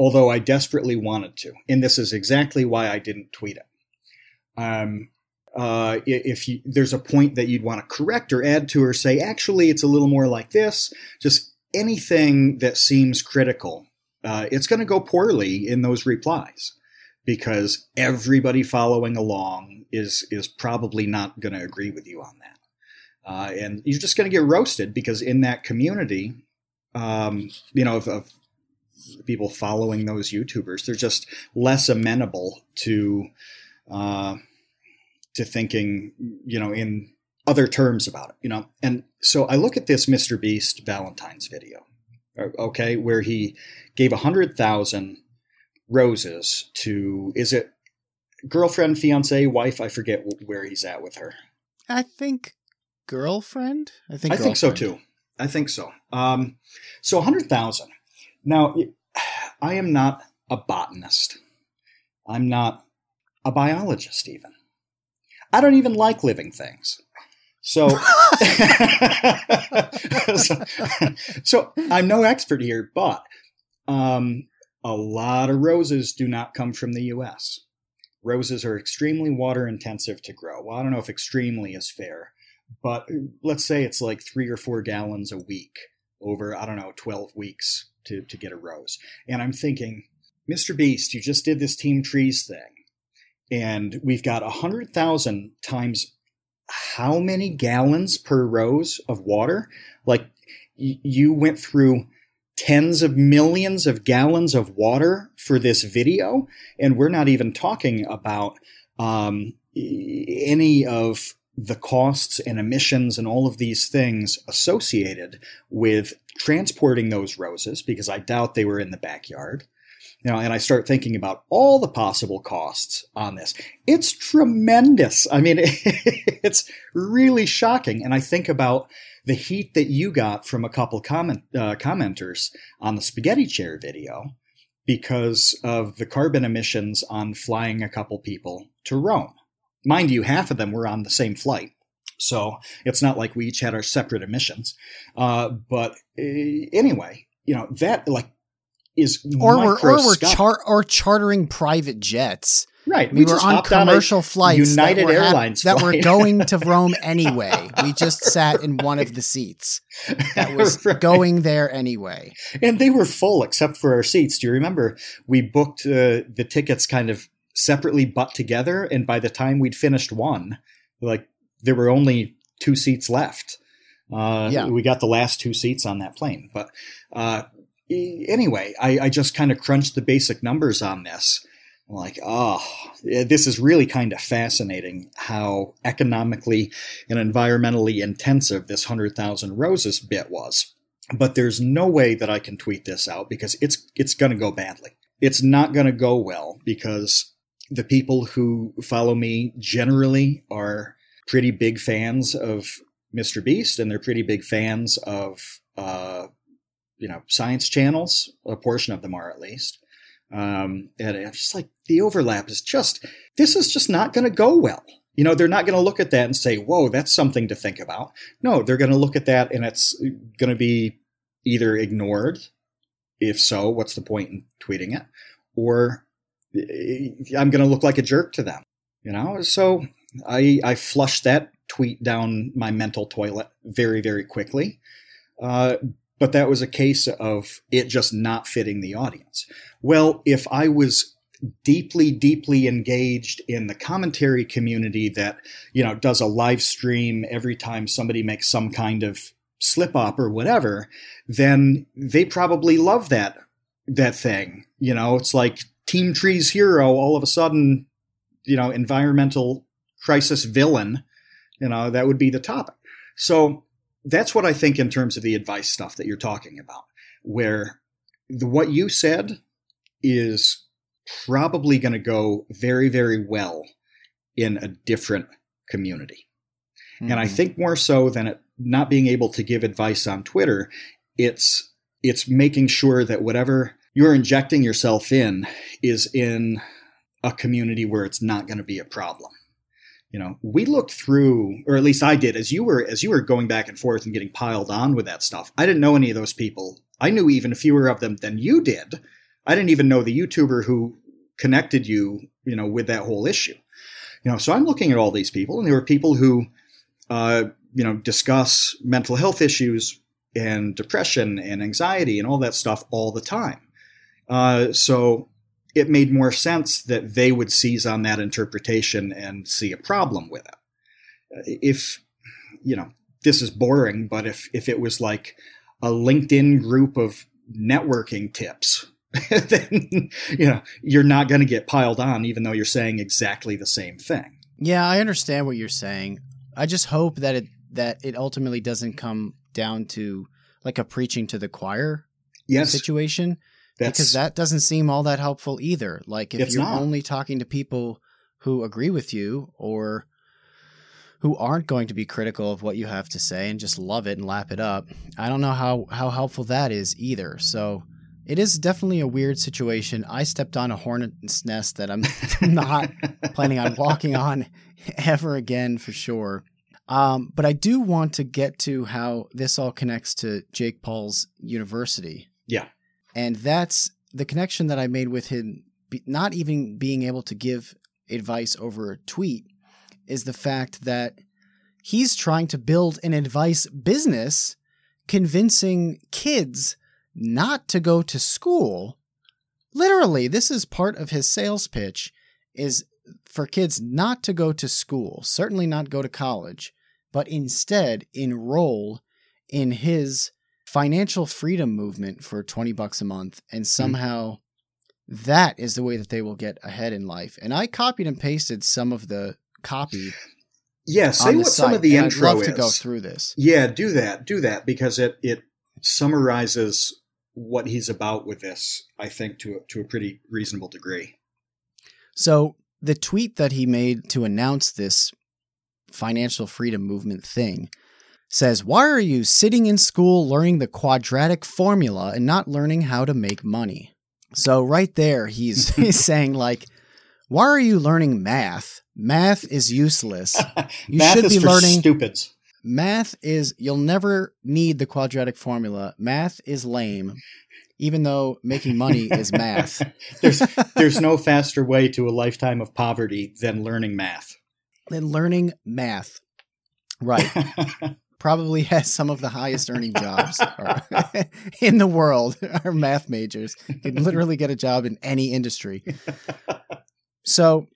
although I desperately wanted to. And this is exactly why I didn't tweet it. Um, uh, if you, there's a point that you'd want to correct or add to or say, actually, it's a little more like this, just anything that seems critical, uh, it's going to go poorly in those replies because everybody following along is is probably not going to agree with you on that, uh, and you're just going to get roasted because in that community, um, you know, of, of people following those YouTubers. They're just less amenable to uh, to thinking, you know, in other terms about it, you know. And so I look at this Mr. Beast Valentine's video, okay, where he gave a hundred thousand roses to is it girlfriend, fiance, wife? I forget where he's at with her. I think girlfriend. I think I think so too. I think so. Um, so a hundred thousand. Now, I am not a botanist. I'm not a biologist. Even I don't even like living things. So, so, so I'm no expert here, but um, a lot of roses do not come from the U.S. Roses are extremely water intensive to grow. Well, I don't know if extremely is fair, but let's say it's like three or four gallons a week over, I don't know, 12 weeks to, to get a rose. And I'm thinking, Mr. Beast, you just did this Team Trees thing, and we've got 100,000 times how many gallons per rose of water? Like, y- you went through tens of millions of gallons of water for this video, and we're not even talking about um, any of the costs and emissions and all of these things associated with transporting those roses because I doubt they were in the backyard. You know, and I start thinking about all the possible costs on this. It's tremendous. I mean, it's really shocking. And I think about the heat that you got from a couple comment uh, commenters on the spaghetti chair video because of the carbon emissions on flying a couple people to Rome. Mind you, half of them were on the same flight. So it's not like we each had our separate emissions. Uh, but uh, anyway, you know, that like is Or we're or we're char- or chartering private jets. right. We, were on hopped on a commercial flights United that Airlines that were going to Rome anyway. We just sat in one of the seats that was Right. going there anyway. and they were full except for our seats. Do you remember we booked uh, the tickets kind of separately but together, and by the time we'd finished one, like there were only two seats left. Uh, Yeah. we got the last two seats on that plane. But uh, anyway, I, I just kind of crunched the basic numbers on this. I'm like, oh, this is really kind of fascinating how economically and environmentally intensive this 100,000 roses bit was but there's no way that I can tweet this out because it's it's going to go badly. It's not going to go well because the people who follow me generally are pretty big fans of Mr. Beast, and they're pretty big fans of, uh, you know, science channels. A portion of them are, at least. Um, and it's just like the overlap is just this is just not going to go well. You know, they're not going to look at that and say, "Whoa, that's something to think about." No, they're going to look at that and it's going to be either ignored. If so, what's the point in tweeting it? Or eh, I'm going to look like a jerk to them. You know, so I I flushed that tweet down my mental toilet very very quickly. Uh, but that was a case of it just not fitting the audience. Well, if I was deeply deeply engaged in the commentary community that you know does a live stream every time somebody makes some kind of slip up or whatever then they probably love that that thing you know it's like team trees hero all of a sudden you know environmental crisis villain you know that would be the topic so that's what i think in terms of the advice stuff that you're talking about where the, what you said is probably going to go very very well in a different community mm-hmm. and i mm-hmm. think more so than it not being able to give advice on twitter it's it's making sure that whatever you're injecting yourself in is in a community where it's not going to be a problem you know we looked through or at least i did as you were as you were going back and forth and getting piled on with that stuff. I didn't know any of those people. I knew even fewer of them than you did. I didn't even know the youtuber who connected you you know with that whole issue. You know so i'm looking at all these people and there were people who uh, you know discuss mental health issues and depression and anxiety and all that stuff all the time. Uh, so it made more sense that they would seize on that interpretation and see a problem with it. If, you know, this is boring, but if, if it was like a LinkedIn group of networking tips, then, you know, you're not going to get piled on, even though you're saying exactly the same thing. Yeah, I understand what you're saying. I just hope that it, that it ultimately doesn't come down to like a preaching to the choir yes. situation that's, because that doesn't seem all that helpful either. Like if you're not. only talking to people who agree with you or who aren't going to be critical of what you have to say and just love it and lap it up, I don't know how how helpful that is either. So it is definitely a weird situation. I stepped on a hornet's nest that I'm not planning on walking on ever again for sure. Um, but I do want to get to how this all connects to Jake Paul's university. Yeah. And that's the connection that I made with him, not even being able to give advice over a tweet, is the fact that he's trying to build an advice business, convincing kids not to go to school. Literally, this is part of his sales pitch is for kids not to go to school, certainly not go to college, but instead enroll in his financial freedom movement for 20 bucks a month and hmm. somehow mm. that is the way that they will get ahead in life and i copied and pasted some of the copy yeah say what some of the intro I'd love is. to go through this yeah do that do that because it it summarizes what he's about with this i think to a, to a pretty reasonable degree so the tweet that he made to announce this financial freedom movement thing says, Why are you sitting in school learning the quadratic formula and not learning how to make money? So, right there, he's, he's saying, like, why are you learning math? Math is useless. You math should be learning stupids. Math is you'll never need the quadratic formula. Math is lame. Even though making money is math. there's there's no faster way to a lifetime of poverty than learning math. Than learning math. Right. Probably has some of the highest earning jobs in the world are math majors. Can literally get a job in any industry. So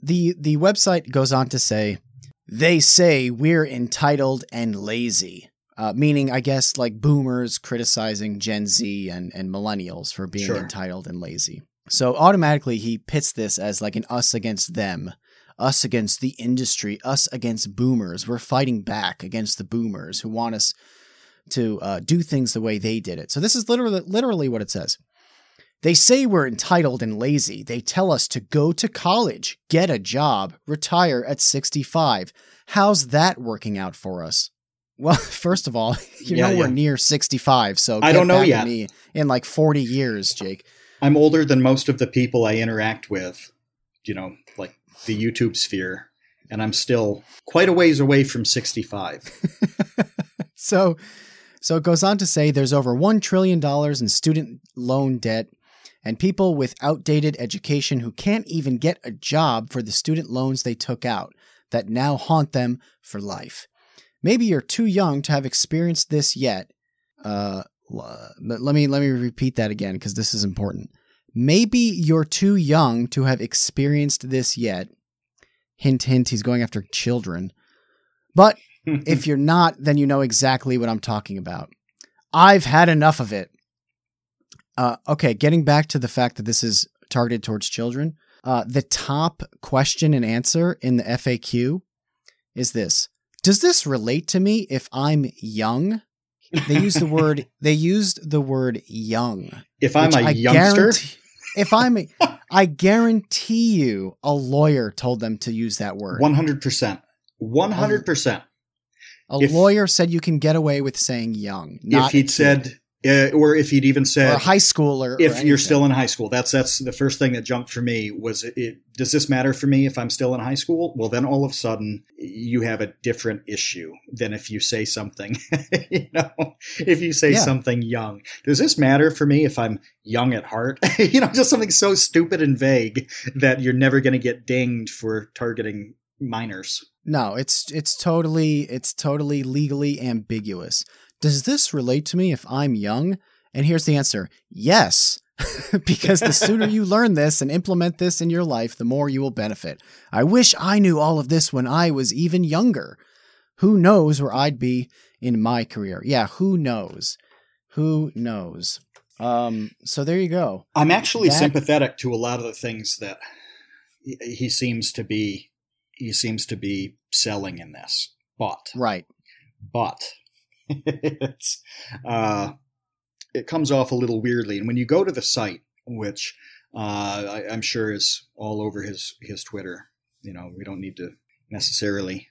the the website goes on to say they say we're entitled and lazy uh, meaning i guess like boomers criticizing gen z and, and millennials for being sure. entitled and lazy. So automatically he pits this as like an us against them us against the industry, us against boomers. We're fighting back against the boomers who want us to uh, do things the way they did it. So this is literally literally what it says. They say we're entitled and lazy. They tell us to go to college, get a job, retire at 65. How's that working out for us? Well, first of all, you're Yeah, nowhere yeah. near 65, so I don't know yet. me in like 40 years, Jake. I'm older than most of the people I interact with, you know, the YouTube sphere, and I'm still quite a ways away from 65. So, so it goes on to say there's over $1 trillion in student loan debt and people with outdated education who can't even get a job for the student loans they took out that now haunt them for life. Maybe you're too young to have experienced this yet. Uh, but let me let me repeat that again because this is important. Maybe you're too young to have experienced this yet. Hint, hint. He's going after children. But if you're not, then you know exactly what I'm talking about. I've had enough of it. Uh, okay, getting back to the fact that this is targeted towards children, uh, the top question and answer in the FAQ is this Does this relate to me if I'm young? They used the word, they used the word young. if I'm a I youngster, guarantee- if I'm, a, I guarantee you, a lawyer told them to use that word. 100%. 100%. A if- lawyer said you can get away with saying young. Not if he'd said, uh, or if he'd even said, or high schooler, or if you're still in high school, that's that's the first thing that jumped for me was it, does this matter for me if I'm still in high school? Well, then all of a sudden you have a different issue than if you say something, you know, if you say Yeah. something young. Does this matter for me if I'm young at heart? you know, just something so stupid and vague that you're never going to get dinged for targeting minors. No, it's it's totally it's totally legally ambiguous. Does this relate to me if I'm young? And here's the answer: yes. because the sooner you learn this and implement this in your life, the more you will benefit. I wish I knew all of this when I was even younger. Who knows where I'd be in my career? Yeah, who knows? Who knows? Um, so there you go. I'm actually That- sympathetic to a lot of the things that he, he seems to be he seems to be selling in this. But Right. but it's uh, it comes off a little weirdly. And when you go to the site, which uh, I, I'm sure is all over his his Twitter, you know, we don't need to necessarily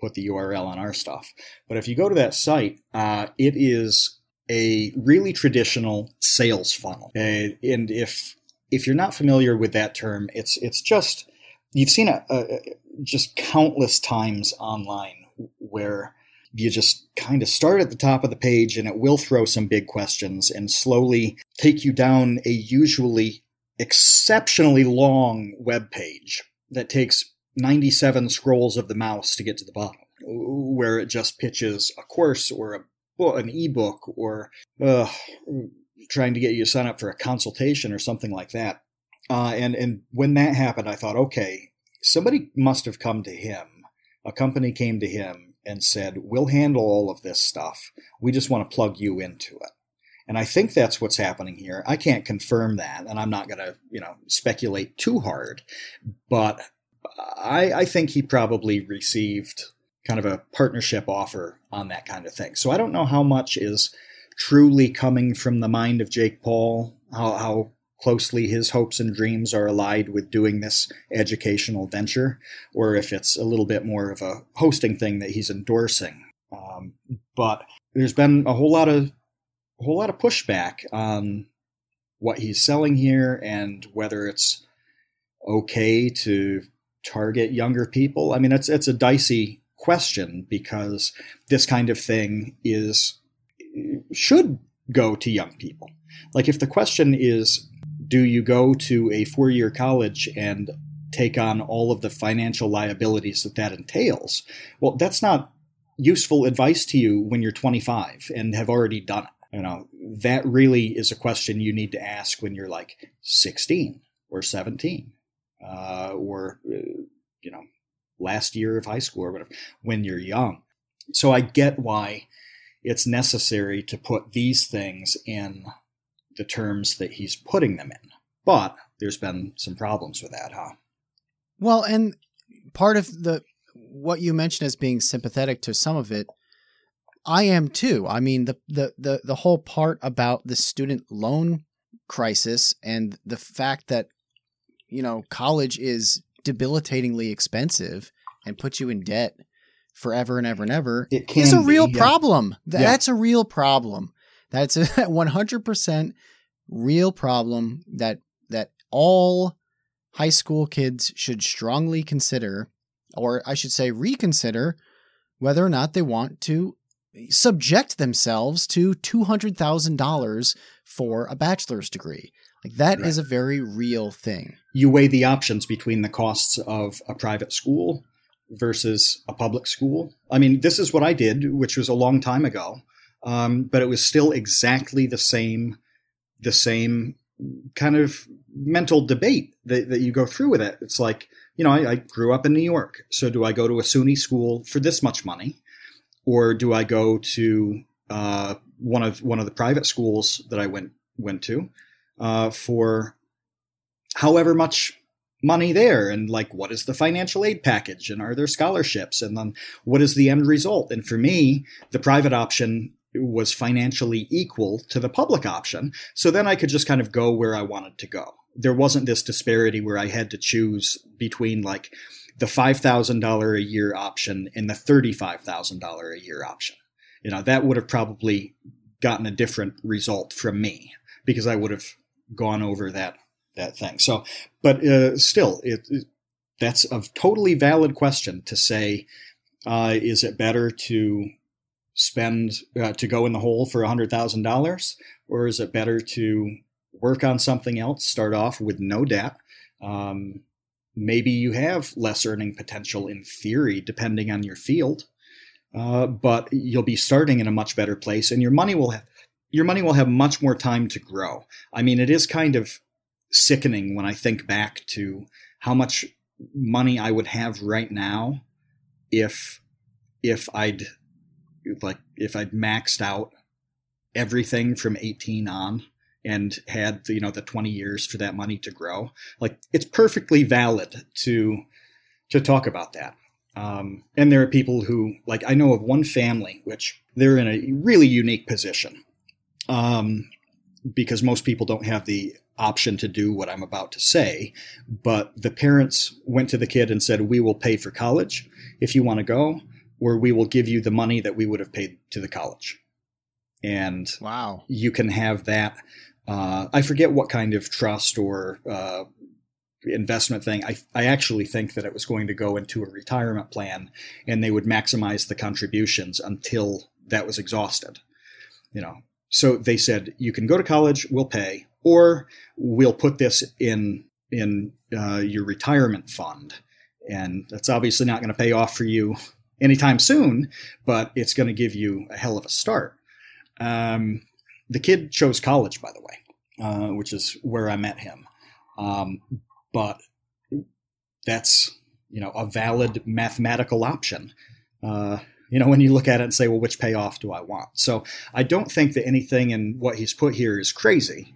put the URL on our stuff. But if you go to that site, uh, it is a really traditional sales funnel. Uh, and if if you're not familiar with that term, it's it's just you've seen it just countless times online where you just kind of start at the top of the page and it will throw some big questions and slowly take you down a usually exceptionally long web page that takes 97 scrolls of the mouse to get to the bottom where it just pitches a course or a book, an ebook or uh, trying to get you to sign up for a consultation or something like that. Uh, and and when that happened i thought okay somebody must have come to him. A company came to him and said, We'll handle all of this stuff. We just want to plug you into it. And I think that's what's happening here. I can't confirm that, and I'm not going to, you know, speculate too hard. But I, I think he probably received kind of a partnership offer on that kind of thing. So I don't know how much is truly coming from the mind of Jake Paul, how, how closely his hopes and dreams are allied with doing this educational venture, or if it's a little bit more of a hosting thing that he's endorsing. Um, but there's been a whole lot of a whole lot of pushback on what he's selling here and whether it's okay to target younger people. I mean, it's it's a dicey question because this kind of thing is should go to young people. Like if the question is do you go to a four year college and take on all of the financial liabilities that that entails? Well, that's not useful advice to you when you're 25 and have already done it. You know, that really is a question you need to ask when you're like 16 or 17 uh, or, uh, you know, last year of high school or whatever, when you're young. So I get why it's necessary to put these things in the terms that he's putting them in. But there's been some problems with that, huh? Well, and part of the what you mentioned as being sympathetic to some of it, I am too. I mean, the the the the whole part about the student loan crisis and the fact that you know college is debilitatingly expensive and puts you in debt forever and ever and ever It is a be, real yeah. problem. Yeah. That's a real problem. That's a 100% real problem that that all high school kids should strongly consider or I should say reconsider whether or not they want to subject themselves to $200,000 for a bachelor's degree. Like that is Right. a very real thing. you weigh the options between the costs of a private school versus a public school. I mean, this is what I did, which was a long time ago, um, but it was still exactly the same, the same kind of mental debate that, that you go through with it. It's like, you know, I, I grew up in New York, so do I go to a SUNY school for this much money, or do I go to uh, one of one of the private schools that I went went to uh, for however much money there? And like what is the financial aid package? And are there scholarships? And then what is the end result? And for me the private option was financially equal to the public option so then i could just kind of go where i wanted to go there wasn't this disparity where i had to choose between like the $5000 a year option and the $35000 a year option you know that would have probably gotten a different result from me because i would have gone over that that thing. So, but uh, still, it, it that's a totally valid question to say. Uh, is it better to spend uh, to go in the hole for a hundred thousand dollars, or is it better to work on something else? Start off with no debt. Um, maybe you have less earning potential in theory, depending on your field, uh, but you'll be starting in a much better place, and your money will have your money will have much more time to grow. I mean, it is kind of sickening when I think back to how much money I would have right now if if I'd like if I'd maxed out everything from 18 on and had you know the 20 years for that money to grow like it's perfectly valid to to talk about that um, and there are people who like i know of one family which they're in a really unique position um, because most people don't have the option to do what I'm about to say. But the parents went to the kid and said, We will pay for college if you want to go, or we will give you the money that we would have paid to the college. And Wow. you can have that. Uh, I forget what kind of trust or uh, investment thing. I, I actually think that it was going to go into a retirement plan and they would maximize the contributions until that was exhausted. You know, so they said, you can go to college, we'll pay, or we'll put this in in uh, your retirement fund, and that's obviously not going to pay off for you anytime soon, but it's going to give you a hell of a start. Um, the kid chose college, by the way, uh, which is where I met him. Um, but that's you know a valid mathematical option. Uh, you know when you look at it and say, well, which payoff do I want? So I don't think that anything in what he's put here is crazy,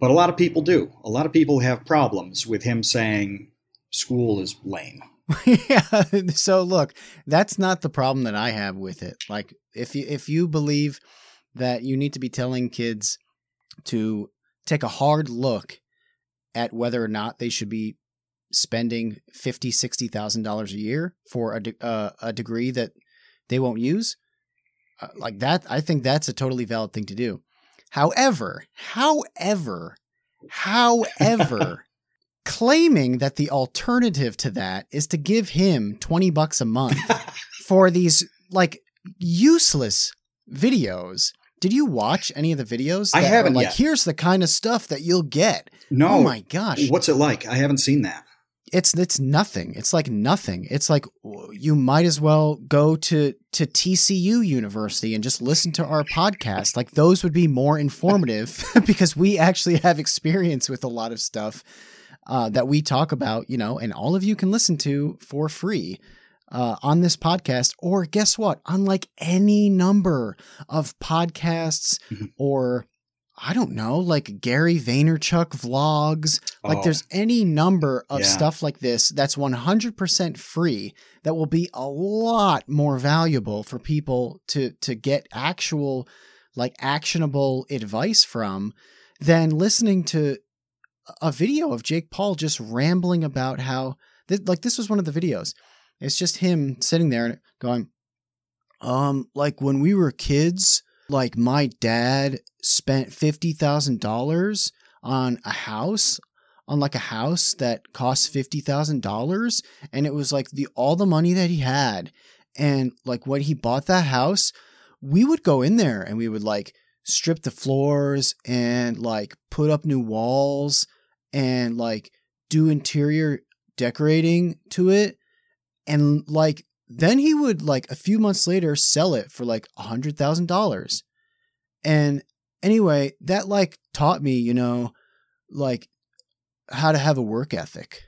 but a lot of people do. A lot of people have problems with him saying school is lame. yeah. So look, that's not the problem that I have with it. Like if you if you believe that you need to be telling kids to take a hard look at whether or not they should be spending fifty, sixty thousand dollars a year for a de- uh, a degree that they won't use, uh, like that, I think that's a totally valid thing to do. However, however, however, claiming that the alternative to that is to give him 20 bucks a month for these like useless videos. Did you watch any of the videos? I haven't like yet. here's the kind of stuff that you'll get. No, Oh my gosh. what's it like? I haven't seen that. It's it's nothing. It's like nothing. It's like you might as well go to to TCU University and just listen to our podcast. Like those would be more informative because we actually have experience with a lot of stuff uh, that we talk about, you know, and all of you can listen to for free uh, on this podcast. Or guess what? Unlike any number of podcasts Mhm. or I don't know, like Gary Vaynerchuk vlogs, like Oh. there's any number of Yeah. stuff like this that's 100% free that will be a lot more valuable for people to to get actual like actionable advice from than listening to a video of Jake Paul just rambling about how th- like this was one of the videos. It's just him sitting there and going, Um, like when we were kids, like my dad spent fifty thousand dollars on a house, on like a house that cost fifty thousand dollars, and it was like the all the money that he had, and like when he bought that house, we would go in there and we would like strip the floors and like put up new walls and like do interior decorating to it. And like then he would like a few months later sell it for like a hundred thousand dollars. And anyway that like taught me you know like how to have a work ethic.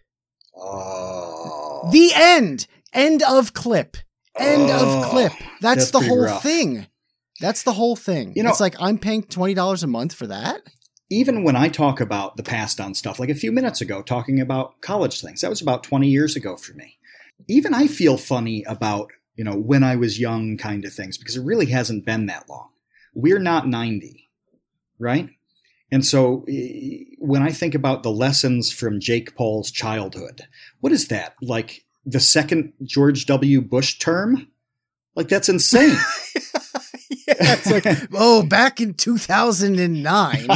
Oh. the end! End of clip. End of Oh, clip. That's, that's the whole rough. thing. That's the whole thing. You know- it's like i'm paying $20 a month for that even when I talk about the past on stuff, like a few minutes ago, talking about college things, that was about 20 years ago for me. Even I feel funny about, you know, when I was young kind of things because it really hasn't been that long. We're not 90, right? And so when I think about the lessons from Jake Paul's childhood, what is that? Like the second George W. Bush term? Like that's insane. yeah, it's like oh back in 2009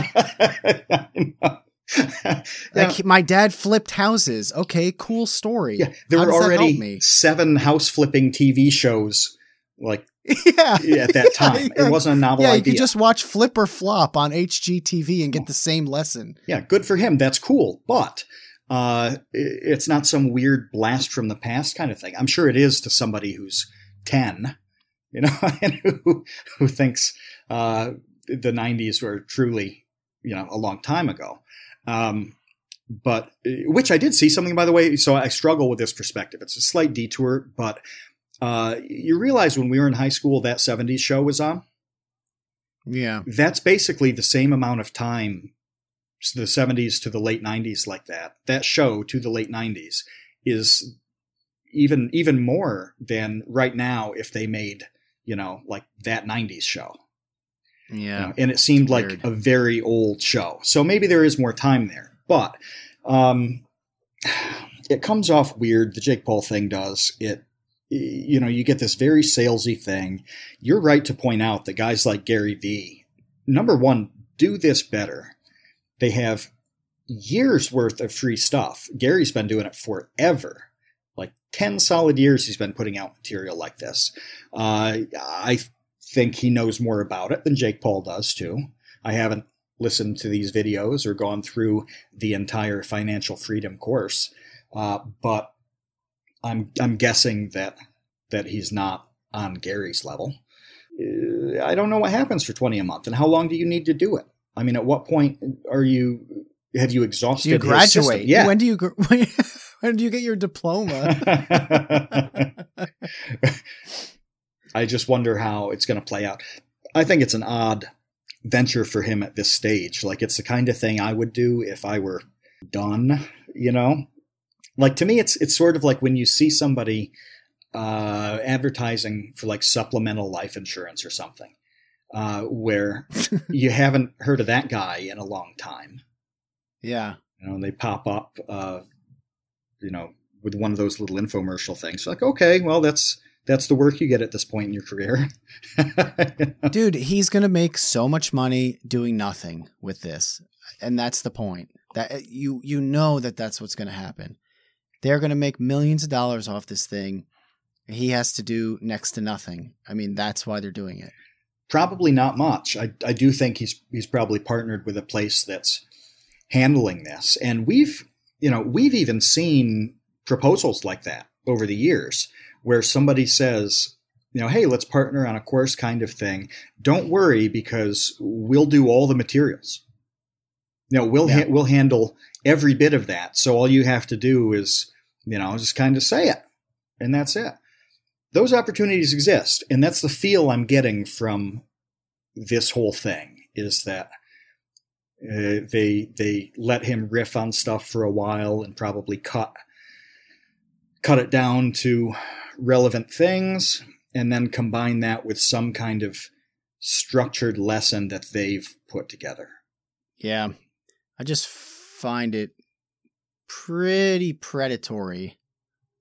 yeah, like my dad flipped houses okay cool story yeah, there were does that help already seven house flipping TV shows like yeah at that time. yeah. It wasn't a novel yeah, you could just watch Flip or Flop on HGTV and get the same lesson. yeah, good for him. That's cool, but uh, it's not some weird blast from the past kind of thing. I'm sure it is to somebody who's ten, you know, and who who thinks uh, the '90s were truly, you know, a long time ago. Um, but which I did see something by the way. So I struggle with this perspective. It's a slight detour, but uh, you realize when we were in high school that '70s show was on. Yeah. That's basically the same amount of time, the '70s to the late '90s, like that. That show to the late '90s is even even more than right now if they made you know like that '90s show. you Yeah. know, and it seemed like a very old show. So maybe there is more time there, but um, it comes off weird. The Jake Paul thing does it. You know, you get this very salesy thing. You're right to point out that guys like Gary Vee, number one, do this better. They have years worth of free stuff. Gary's been doing it forever. Like 10 solid years he's been putting out material like this. Uh, I think he knows more about it than Jake Paul does too. I haven't listened to these videos or gone through the entire financial freedom course, uh, but I'm I'm guessing that that he's not on Gary's level. Uh, I don't know what happens for twenty a month, and how long do you need to do it? I mean, at what point are you? Have you Do exhausted? you graduate? Yeah. When do you gr- when do you get your diploma? I just wonder how it's going to play out. I think it's an odd venture for him at this stage. Like it's the kind of thing I would do if I were done, you know? Like to me it's it's sort of like when you see somebody uh advertising for like supplemental life insurance or something. Uh where you haven't heard of that guy in a long time. yeah. You know, and they pop up uh you know, with one of those little infomercial things. Like, okay, well that's that's the work you get at this point in your career. Dude, he's going to make so much money doing nothing with this. And that's the point. That uh, you you know that that's what's going to happen. They're going to make millions of dollars off this thing. He has to do next to nothing. I mean, that's why they're doing it. probably not much. I, I do think he's he's probably partnered with a place that's handling this, and we've you know we've even seen proposals like that over the years where somebody says you know hey let's partner on a course kind of thing. Don't worry because we'll do all the materials. You know we'll Yeah. ha- we'll handle every bit of that. So all you have to do is you know just kind of say it, and that's it those opportunities exist and that's the feel i'm getting from this whole thing is that uh, they they let him riff on stuff for a while and probably cut cut it down to relevant things and then combine that with some kind of structured lesson that they've put together Yeah. I just find it pretty predatory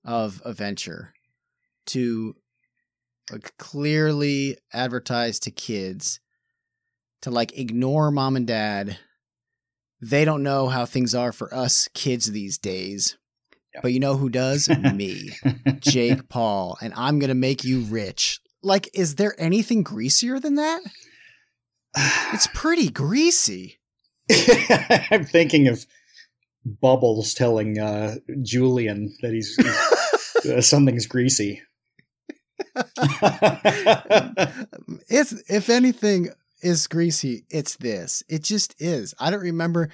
of a venture to like clearly advertise to kids to like ignore mom and dad. They don't know how things are for us kids these days. But you know who does? Me, Jake Paul, and I'm going to make you rich. Like is there anything greasier than that? It's pretty greasy. I'm thinking of Bubbles telling uh, Julian that he's, he's uh, something's greasy. if if anything is greasy, it's this. It just is. I don't remember,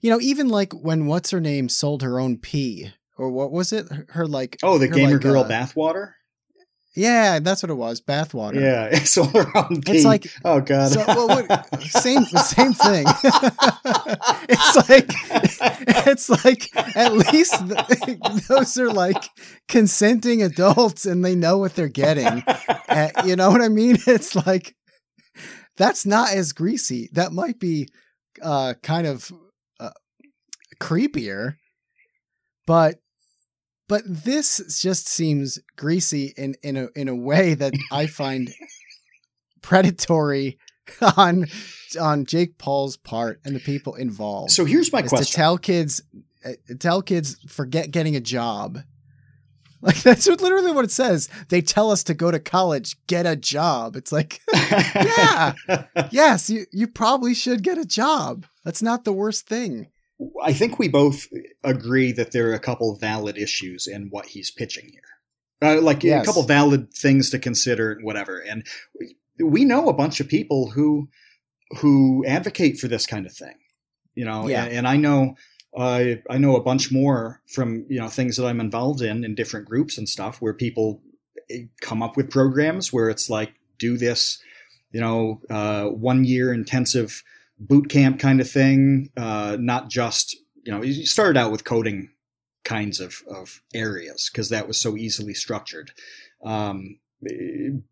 you know, even like when what's her name sold her own pee, or what was it? Her, her like oh, the her, gamer like, girl uh, bathwater. Yeah, that's what it was. Bathwater. Yeah, so around It's like oh god, so, well, what, same same thing. it's like it's like at least th- those are like consenting adults and they know what they're getting. Uh, you know what I mean? It's like that's not as greasy. That might be uh, kind of uh, creepier, but but this just seems greasy in in a in a way that I find predatory on on Jake Paul's part and the people involved. so here's my question. to tell kids uh, tell kids forget getting a job. Like that's what, literally what it says. They tell us to go to college, get a job. It's like, yeah. yes, you you probably should get a job. That's not the worst thing. I think we both agree that there are a couple valid issues in what he's pitching here. Uh, like Yes. a couple valid things to consider, and whatever. And we, we know a bunch of people who who advocate for this kind of thing. You know, Yeah. and, and I know uh, I know a bunch more from you know things that I'm involved in in different groups and stuff where people eh, come up with programs where it's like do this, you know, uh, one year intensive boot camp kind of thing, uh, not just you know you started out with coding kinds of, of areas because that was so easily structured. Um,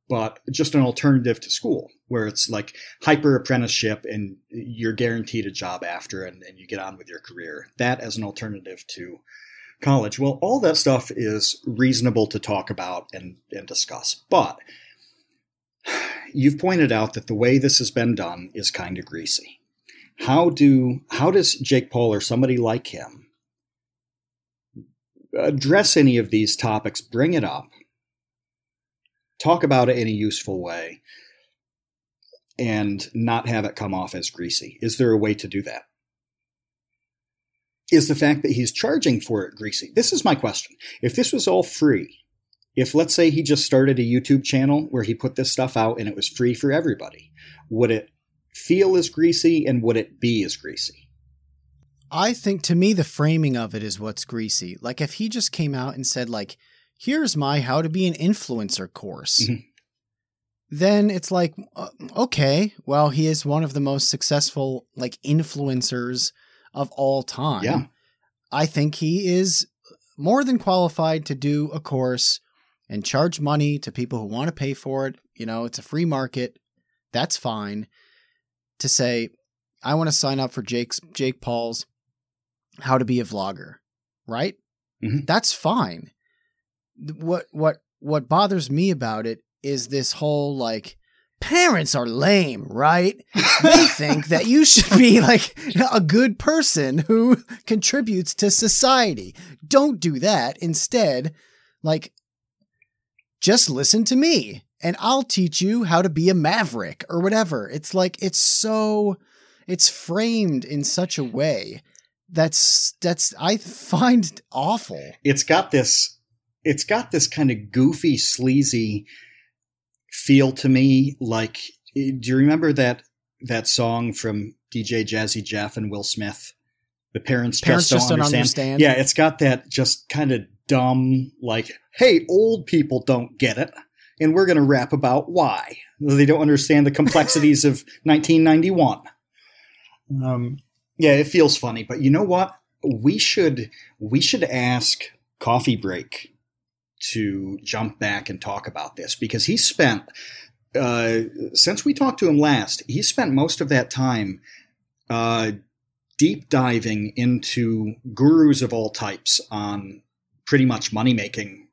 but just an alternative to school where it's like hyper apprenticeship and you're guaranteed a job after and, and you get on with your career. That as an alternative to college. Well, all that stuff is reasonable to talk about and, and discuss. But you've pointed out that the way this has been done is kind of greasy. How do how does Jake Paul or somebody like him address any of these topics, bring it up, talk about it in a useful way, and not have it come off as greasy? Is there a way to do that? Is the fact that he's charging for it greasy? This is my question. If this was all free, if let's say he just started a YouTube channel where he put this stuff out and it was free for everybody, would it feel as greasy and would it be as greasy? I think to me the framing of it is what's greasy. Like if he just came out and said like, "Here's my how to be an influencer course." Mhm. Then it's like, uh, okay, well, he is one of the most successful like influencers of all time. Yeah. I think he is more than qualified to do a course and charge money to people who want to pay for it. You know, it's a free market. That's fine. To say, I want to sign up for Jake's Jake Paul's how to be a vlogger, right? Mhm. That's fine. What what what bothers me about it is this whole like parents are lame, right? they think that you should be like a good person who contributes to society. Don't do that. Instead, like just listen to me and I'll teach you how to be a maverick or whatever. It's like it's so it's framed in such a way that's that's I find awful. it's got this it's got this kind of goofy sleazy feel to me like do you remember that that song from dj jazzy jeff and will smith the parents, Parents just, just don't, don't understand. understand. yeah it's got that just kind of dumb like hey old people don't get it and we're going to rap about why they don't understand the complexities of 1991 um, yeah, it feels funny, but you know what? We should we should ask Coffee Break to jump back and talk about this because he spent uh, since we talked to him last, he spent most of that time uh, deep diving into gurus of all types on pretty much money making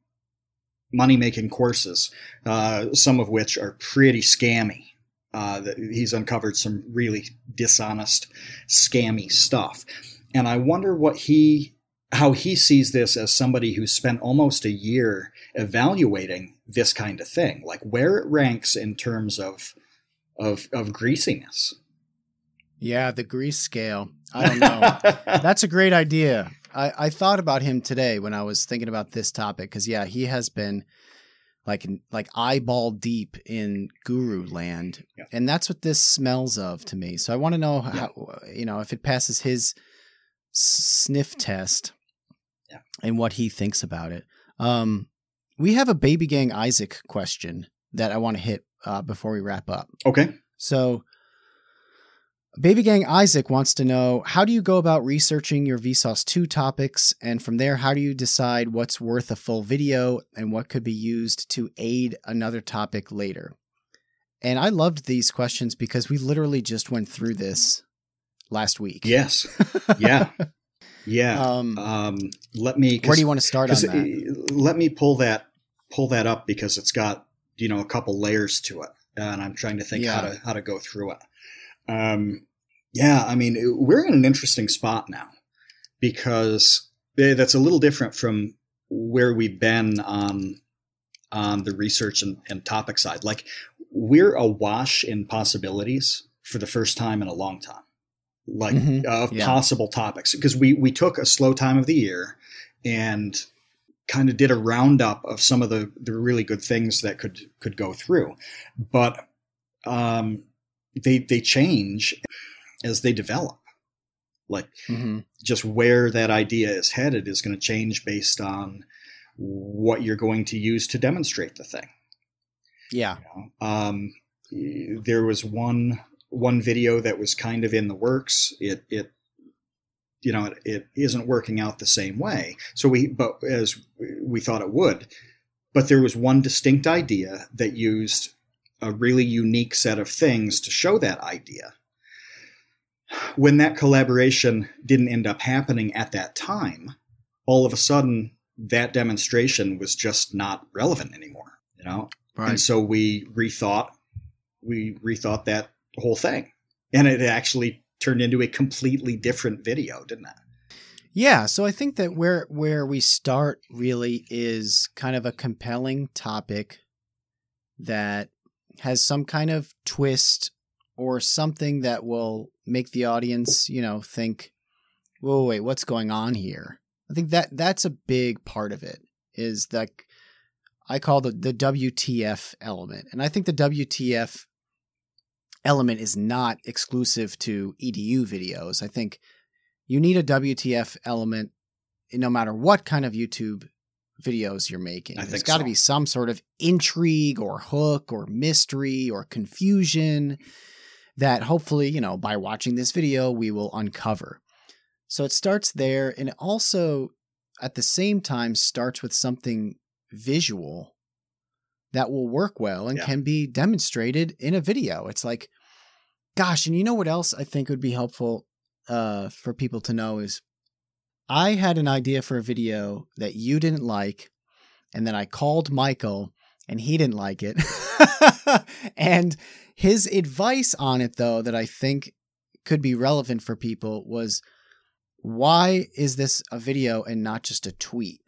money making courses, uh, some of which are pretty scammy. Uh, he's uncovered some really dishonest, scammy stuff, and I wonder what he how he sees this as somebody who spent almost a year evaluating this kind of thing, like where it ranks in terms of of of greasiness. Yeah, the grease scale. I don't know. That's a great idea. I, I thought about him today when I was thinking about this topic because yeah, he has been like like eyeball deep in guru land, yeah. and that's what this smells of to me. So I want to know how yeah. you know if it passes his sniff test, yeah. and what he thinks about it. Um, we have a baby gang Isaac question that I want to hit uh, before we wrap up. Okay. So Baby Gang Isaac wants to know how do you go about researching your Vsauce 2 topics? And from there, how do you decide what's worth a full video and what could be used to aid another topic later? And I loved these questions because we literally just went through this last week. Yes. Yeah. yeah. Um, um, let me. Where do you want to start on that? Let me pull that pull that up because it's got you know a couple layers to it, and I'm trying to think yeah. how to how to go through it. Um, yeah, I mean, we're in an interesting spot now because eh, that's a little different from where we've been on on the research and, and topic side. Like we're awash in possibilities for the first time in a long time, like mm-hmm. of yeah. possible topics. Because we we took a slow time of the year and kind of did a roundup of some of the the really good things that could could go through, but um, they they change as they develop. Like mm-hmm. just where that idea is headed is going to change based on what you're going to use to demonstrate the thing. Yeah. You know? um, there was one one video that was kind of in the works. It it you know it, it isn't working out the same way. So we but as we thought it would, but there was one distinct idea that used a really unique set of things to show that idea. When that collaboration didn't end up happening at that time, all of a sudden that demonstration was just not relevant anymore, you know? Right. And so we rethought we rethought that whole thing. And it actually turned into a completely different video, didn't it? Yeah, so I think that where where we start really is kind of a compelling topic that has some kind of twist or something that will make the audience, you know, think, "Whoa, wait, what's going on here?" I think that that's a big part of it. Is that I call the the WTF element, and I think the WTF element is not exclusive to EDU videos. I think you need a WTF element no matter what kind of YouTube videos you're making. I There's got to so. be some sort of intrigue or hook or mystery or confusion that hopefully, you know, by watching this video, we will uncover. So it starts there and it also at the same time starts with something visual that will work well and yeah. can be demonstrated in a video. It's like, gosh, and you know what else I think would be helpful uh, for people to know is I had an idea for a video that you didn't like, and then I called Michael and he didn't like it. and his advice on it, though, that I think could be relevant for people was why is this a video and not just a tweet?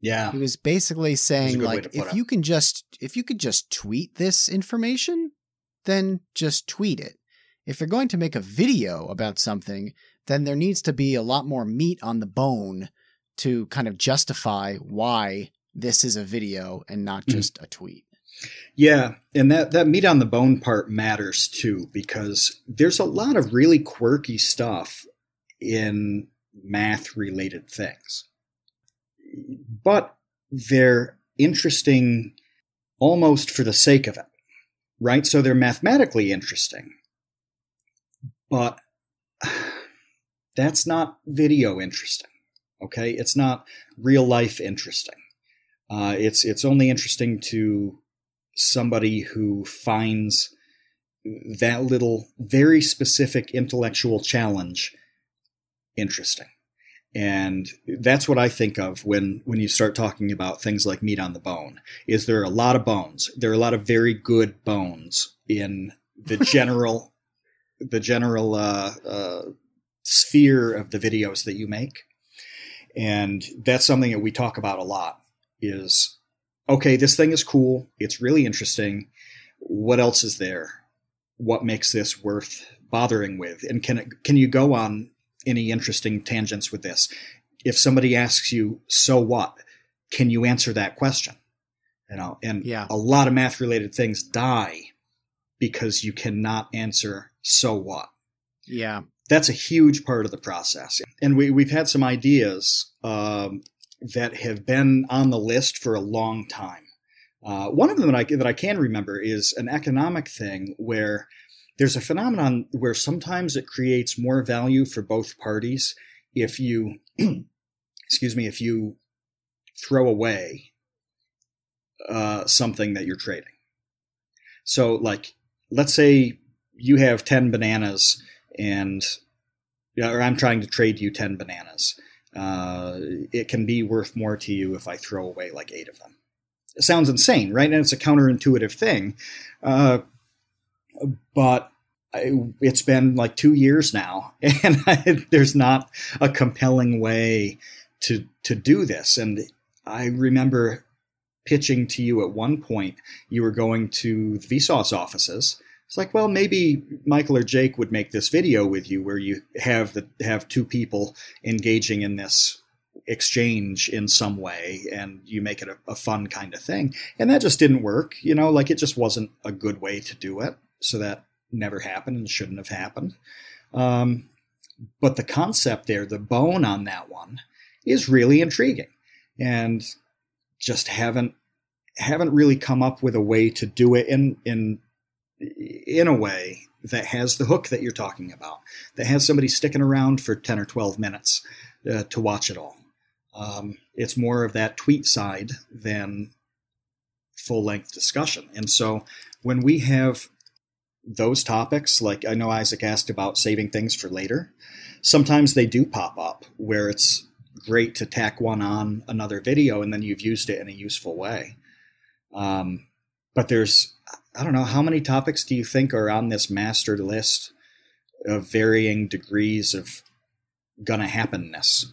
Yeah. He was basically saying like if it. you can just if you could just tweet this information, then just tweet it. If you're going to make a video about something, then there needs to be a lot more meat on the bone to kind of justify why this is a video and not mm-hmm. just mm. a tweet. Yeah, and that that meat on the bone part matters too because there's a lot of really quirky stuff in math related things. But they're interesting almost for the sake of it. Right? So they're mathematically interesting. But that's not video interesting. Okay, it's not real life interesting. Uh, it's it's only interesting to somebody who finds that little very specific intellectual challenge interesting. And that's what I think of when, when you start talking about things like meat on the bone. Is there are a lot of bones? There are a lot of very good bones in the general, the general uh, uh, sphere of the videos that you make, and that's something that we talk about a lot. Is okay, this thing is cool. It's really interesting. What else is there? What makes this worth bothering with? And can it, can you go on any interesting tangents with this. If somebody asks you, so what? Can you answer that question? You know, and yeah. a lot of math related things die because you cannot answer so what. Yeah. That's a huge part of the process. And we, we've had some ideas um, that have been on the list for a long time. Uh, one of them that I, that I can remember is an economic thing where there's a phenomenon where sometimes it creates more value for both parties if you excuse me if you throw away uh, something that you're trading. So like let's say you have 10 bananas and or i'm trying to trade you 10 bananas. Uh, it can be worth more to you if i throw away like eight of them. It sounds insane right? And it's a counterintuitive thing. Uh, but I, it's been like two years now, and I, there's not a compelling way to to do this. And I remember pitching to you at one point. You were going to the Vsauce offices. It's like, well, maybe Michael or Jake would make this video with you, where you have the have two people engaging in this exchange in some way and you make it a, a, fun kind of thing and that just didn't work you know like it just wasn't a good way to do it so that never happened and shouldn't have happened. Um, but the concept there, the bone on that one, is really intriguing, and just haven't haven't really come up with a way to do it in in in a way that has the hook that you're talking about, that has somebody sticking around for ten or twelve minutes uh, to watch it all. Um, it's more of that tweet side than full length discussion, and so when we have those topics, like I know Isaac asked about saving things for later, sometimes they do pop up where it's great to tack one on another video and then you've used it in a useful way. Um, but there's, I don't know, how many topics do you think are on this master list of varying degrees of gonna happenness?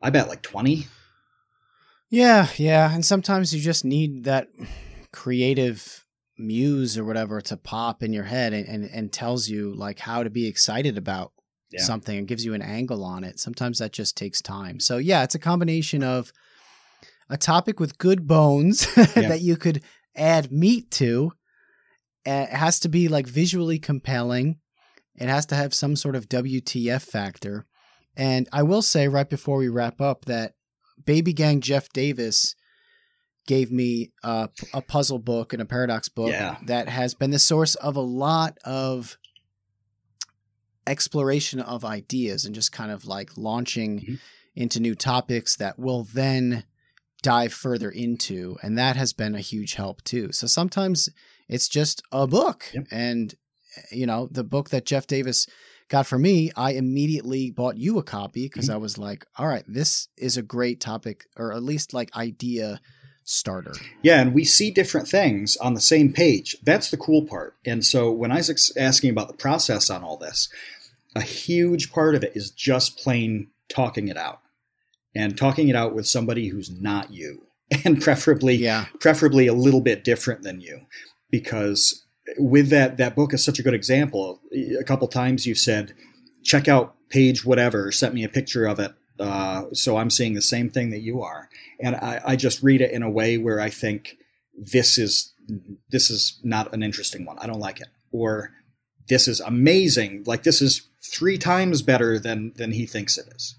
I bet like 20. Yeah, yeah. And sometimes you just need that creative muse or whatever to pop in your head and, and, and tells you like how to be excited about yeah. something and gives you an angle on it. Sometimes that just takes time. So yeah, it's a combination of a topic with good bones yeah. that you could add meat to. It has to be like visually compelling. It has to have some sort of WTF factor. And I will say right before we wrap up that Baby Gang Jeff Davis gave me a, a puzzle book and a paradox book yeah. that has been the source of a lot of exploration of ideas and just kind of like launching mm-hmm. into new topics that will then dive further into and that has been a huge help too so sometimes it's just a book yep. and you know the book that jeff davis got for me i immediately bought you a copy because mm-hmm. i was like all right this is a great topic or at least like idea starter. Yeah, and we see different things on the same page. That's the cool part. And so when Isaac's asking about the process on all this, a huge part of it is just plain talking it out and talking it out with somebody who's not you and preferably yeah. preferably a little bit different than you because with that that book is such a good example a couple times you've said check out page whatever sent me a picture of it uh, so I'm seeing the same thing that you are, and I, I just read it in a way where I think this is this is not an interesting one. I don't like it, or this is amazing. Like this is three times better than than he thinks it is.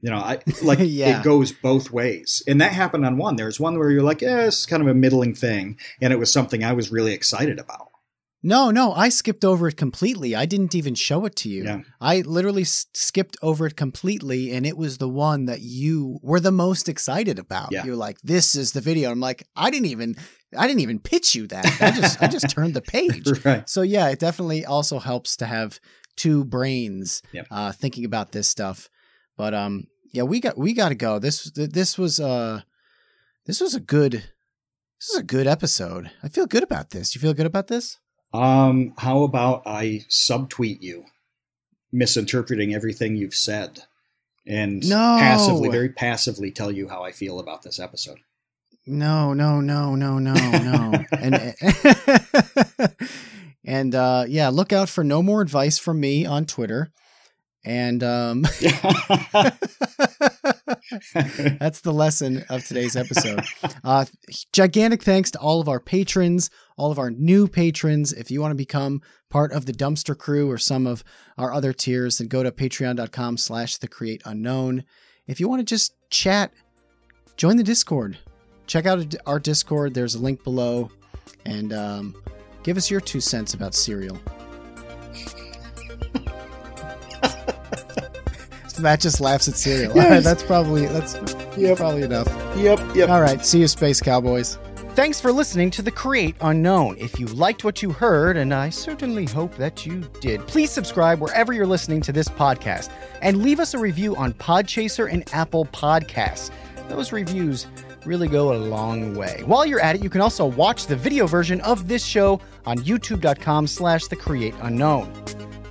You know, I like yeah. it goes both ways, and that happened on one. There's one where you're like, yeah, it's kind of a middling thing, and it was something I was really excited about. No, no, I skipped over it completely. I didn't even show it to you. Yeah. I literally skipped over it completely, and it was the one that you were the most excited about. Yeah. You're like, "This is the video." I'm like, I didn't even, I didn't even pitch you that. I just, I just turned the page. Right. So yeah, it definitely also helps to have two brains Yep. uh, thinking about this stuff. But um, yeah, we got we got to go. This this was uh this was a good this is a good episode. I feel good about this. You feel good about this? Um, how about I subtweet you, misinterpreting everything you've said, and No. passively, very passively, tell you how I feel about this episode. No, no, no, no, no, no. and and uh yeah, look out for no more advice from me on Twitter. And um That's the lesson of today's episode. Uh, gigantic thanks to all of our patrons, all of our new patrons. If you want to become part of the dumpster crew or some of our other tiers, then go to patreon.com slash the create unknown. If you want to just chat, join the Discord. Check out our Discord. There's a link below. And um, give us your two cents about cereal. Matt just laughs at cereal. All right, that's probably that's Yep. probably enough. Yep, yep. All right, see you, Space Cowboys. Thanks for listening to The Create Unknown. If you liked what you heard, and I certainly hope that you did, please subscribe wherever you're listening to this podcast and leave us a review on Podchaser and Apple Podcasts. Those reviews really go a long way. While you're at it, you can also watch the video version of this show on youtube.com slash the create unknown.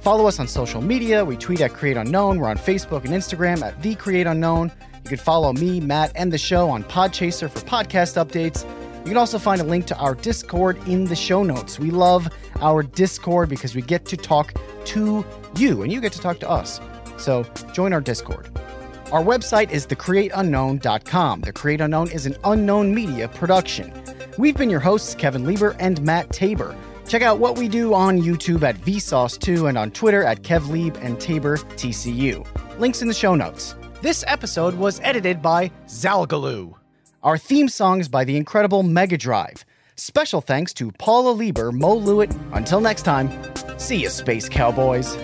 Follow us on social media. We tweet at Create Unknown. We're on Facebook and Instagram at The Create Unknown. You can follow me, Matt, and the show on Podchaser for podcast updates. You can also find a link to our Discord in the show notes. We love our Discord because we get to talk to you and you get to talk to us. So join our Discord. Our website is thecreateunknown.com. The Create Unknown is an unknown media production. We've been your hosts, Kevin Lieber and Matt Tabor. Check out what we do on YouTube at Vsauce2 and on Twitter at KevLieb and Tabor TCU. Links in the show notes. This episode was edited by Zalgaloo. Our theme song is by the incredible Mega Drive. Special thanks to Paula Lieber, Mo Lewitt. Until next time, see you, Space Cowboys.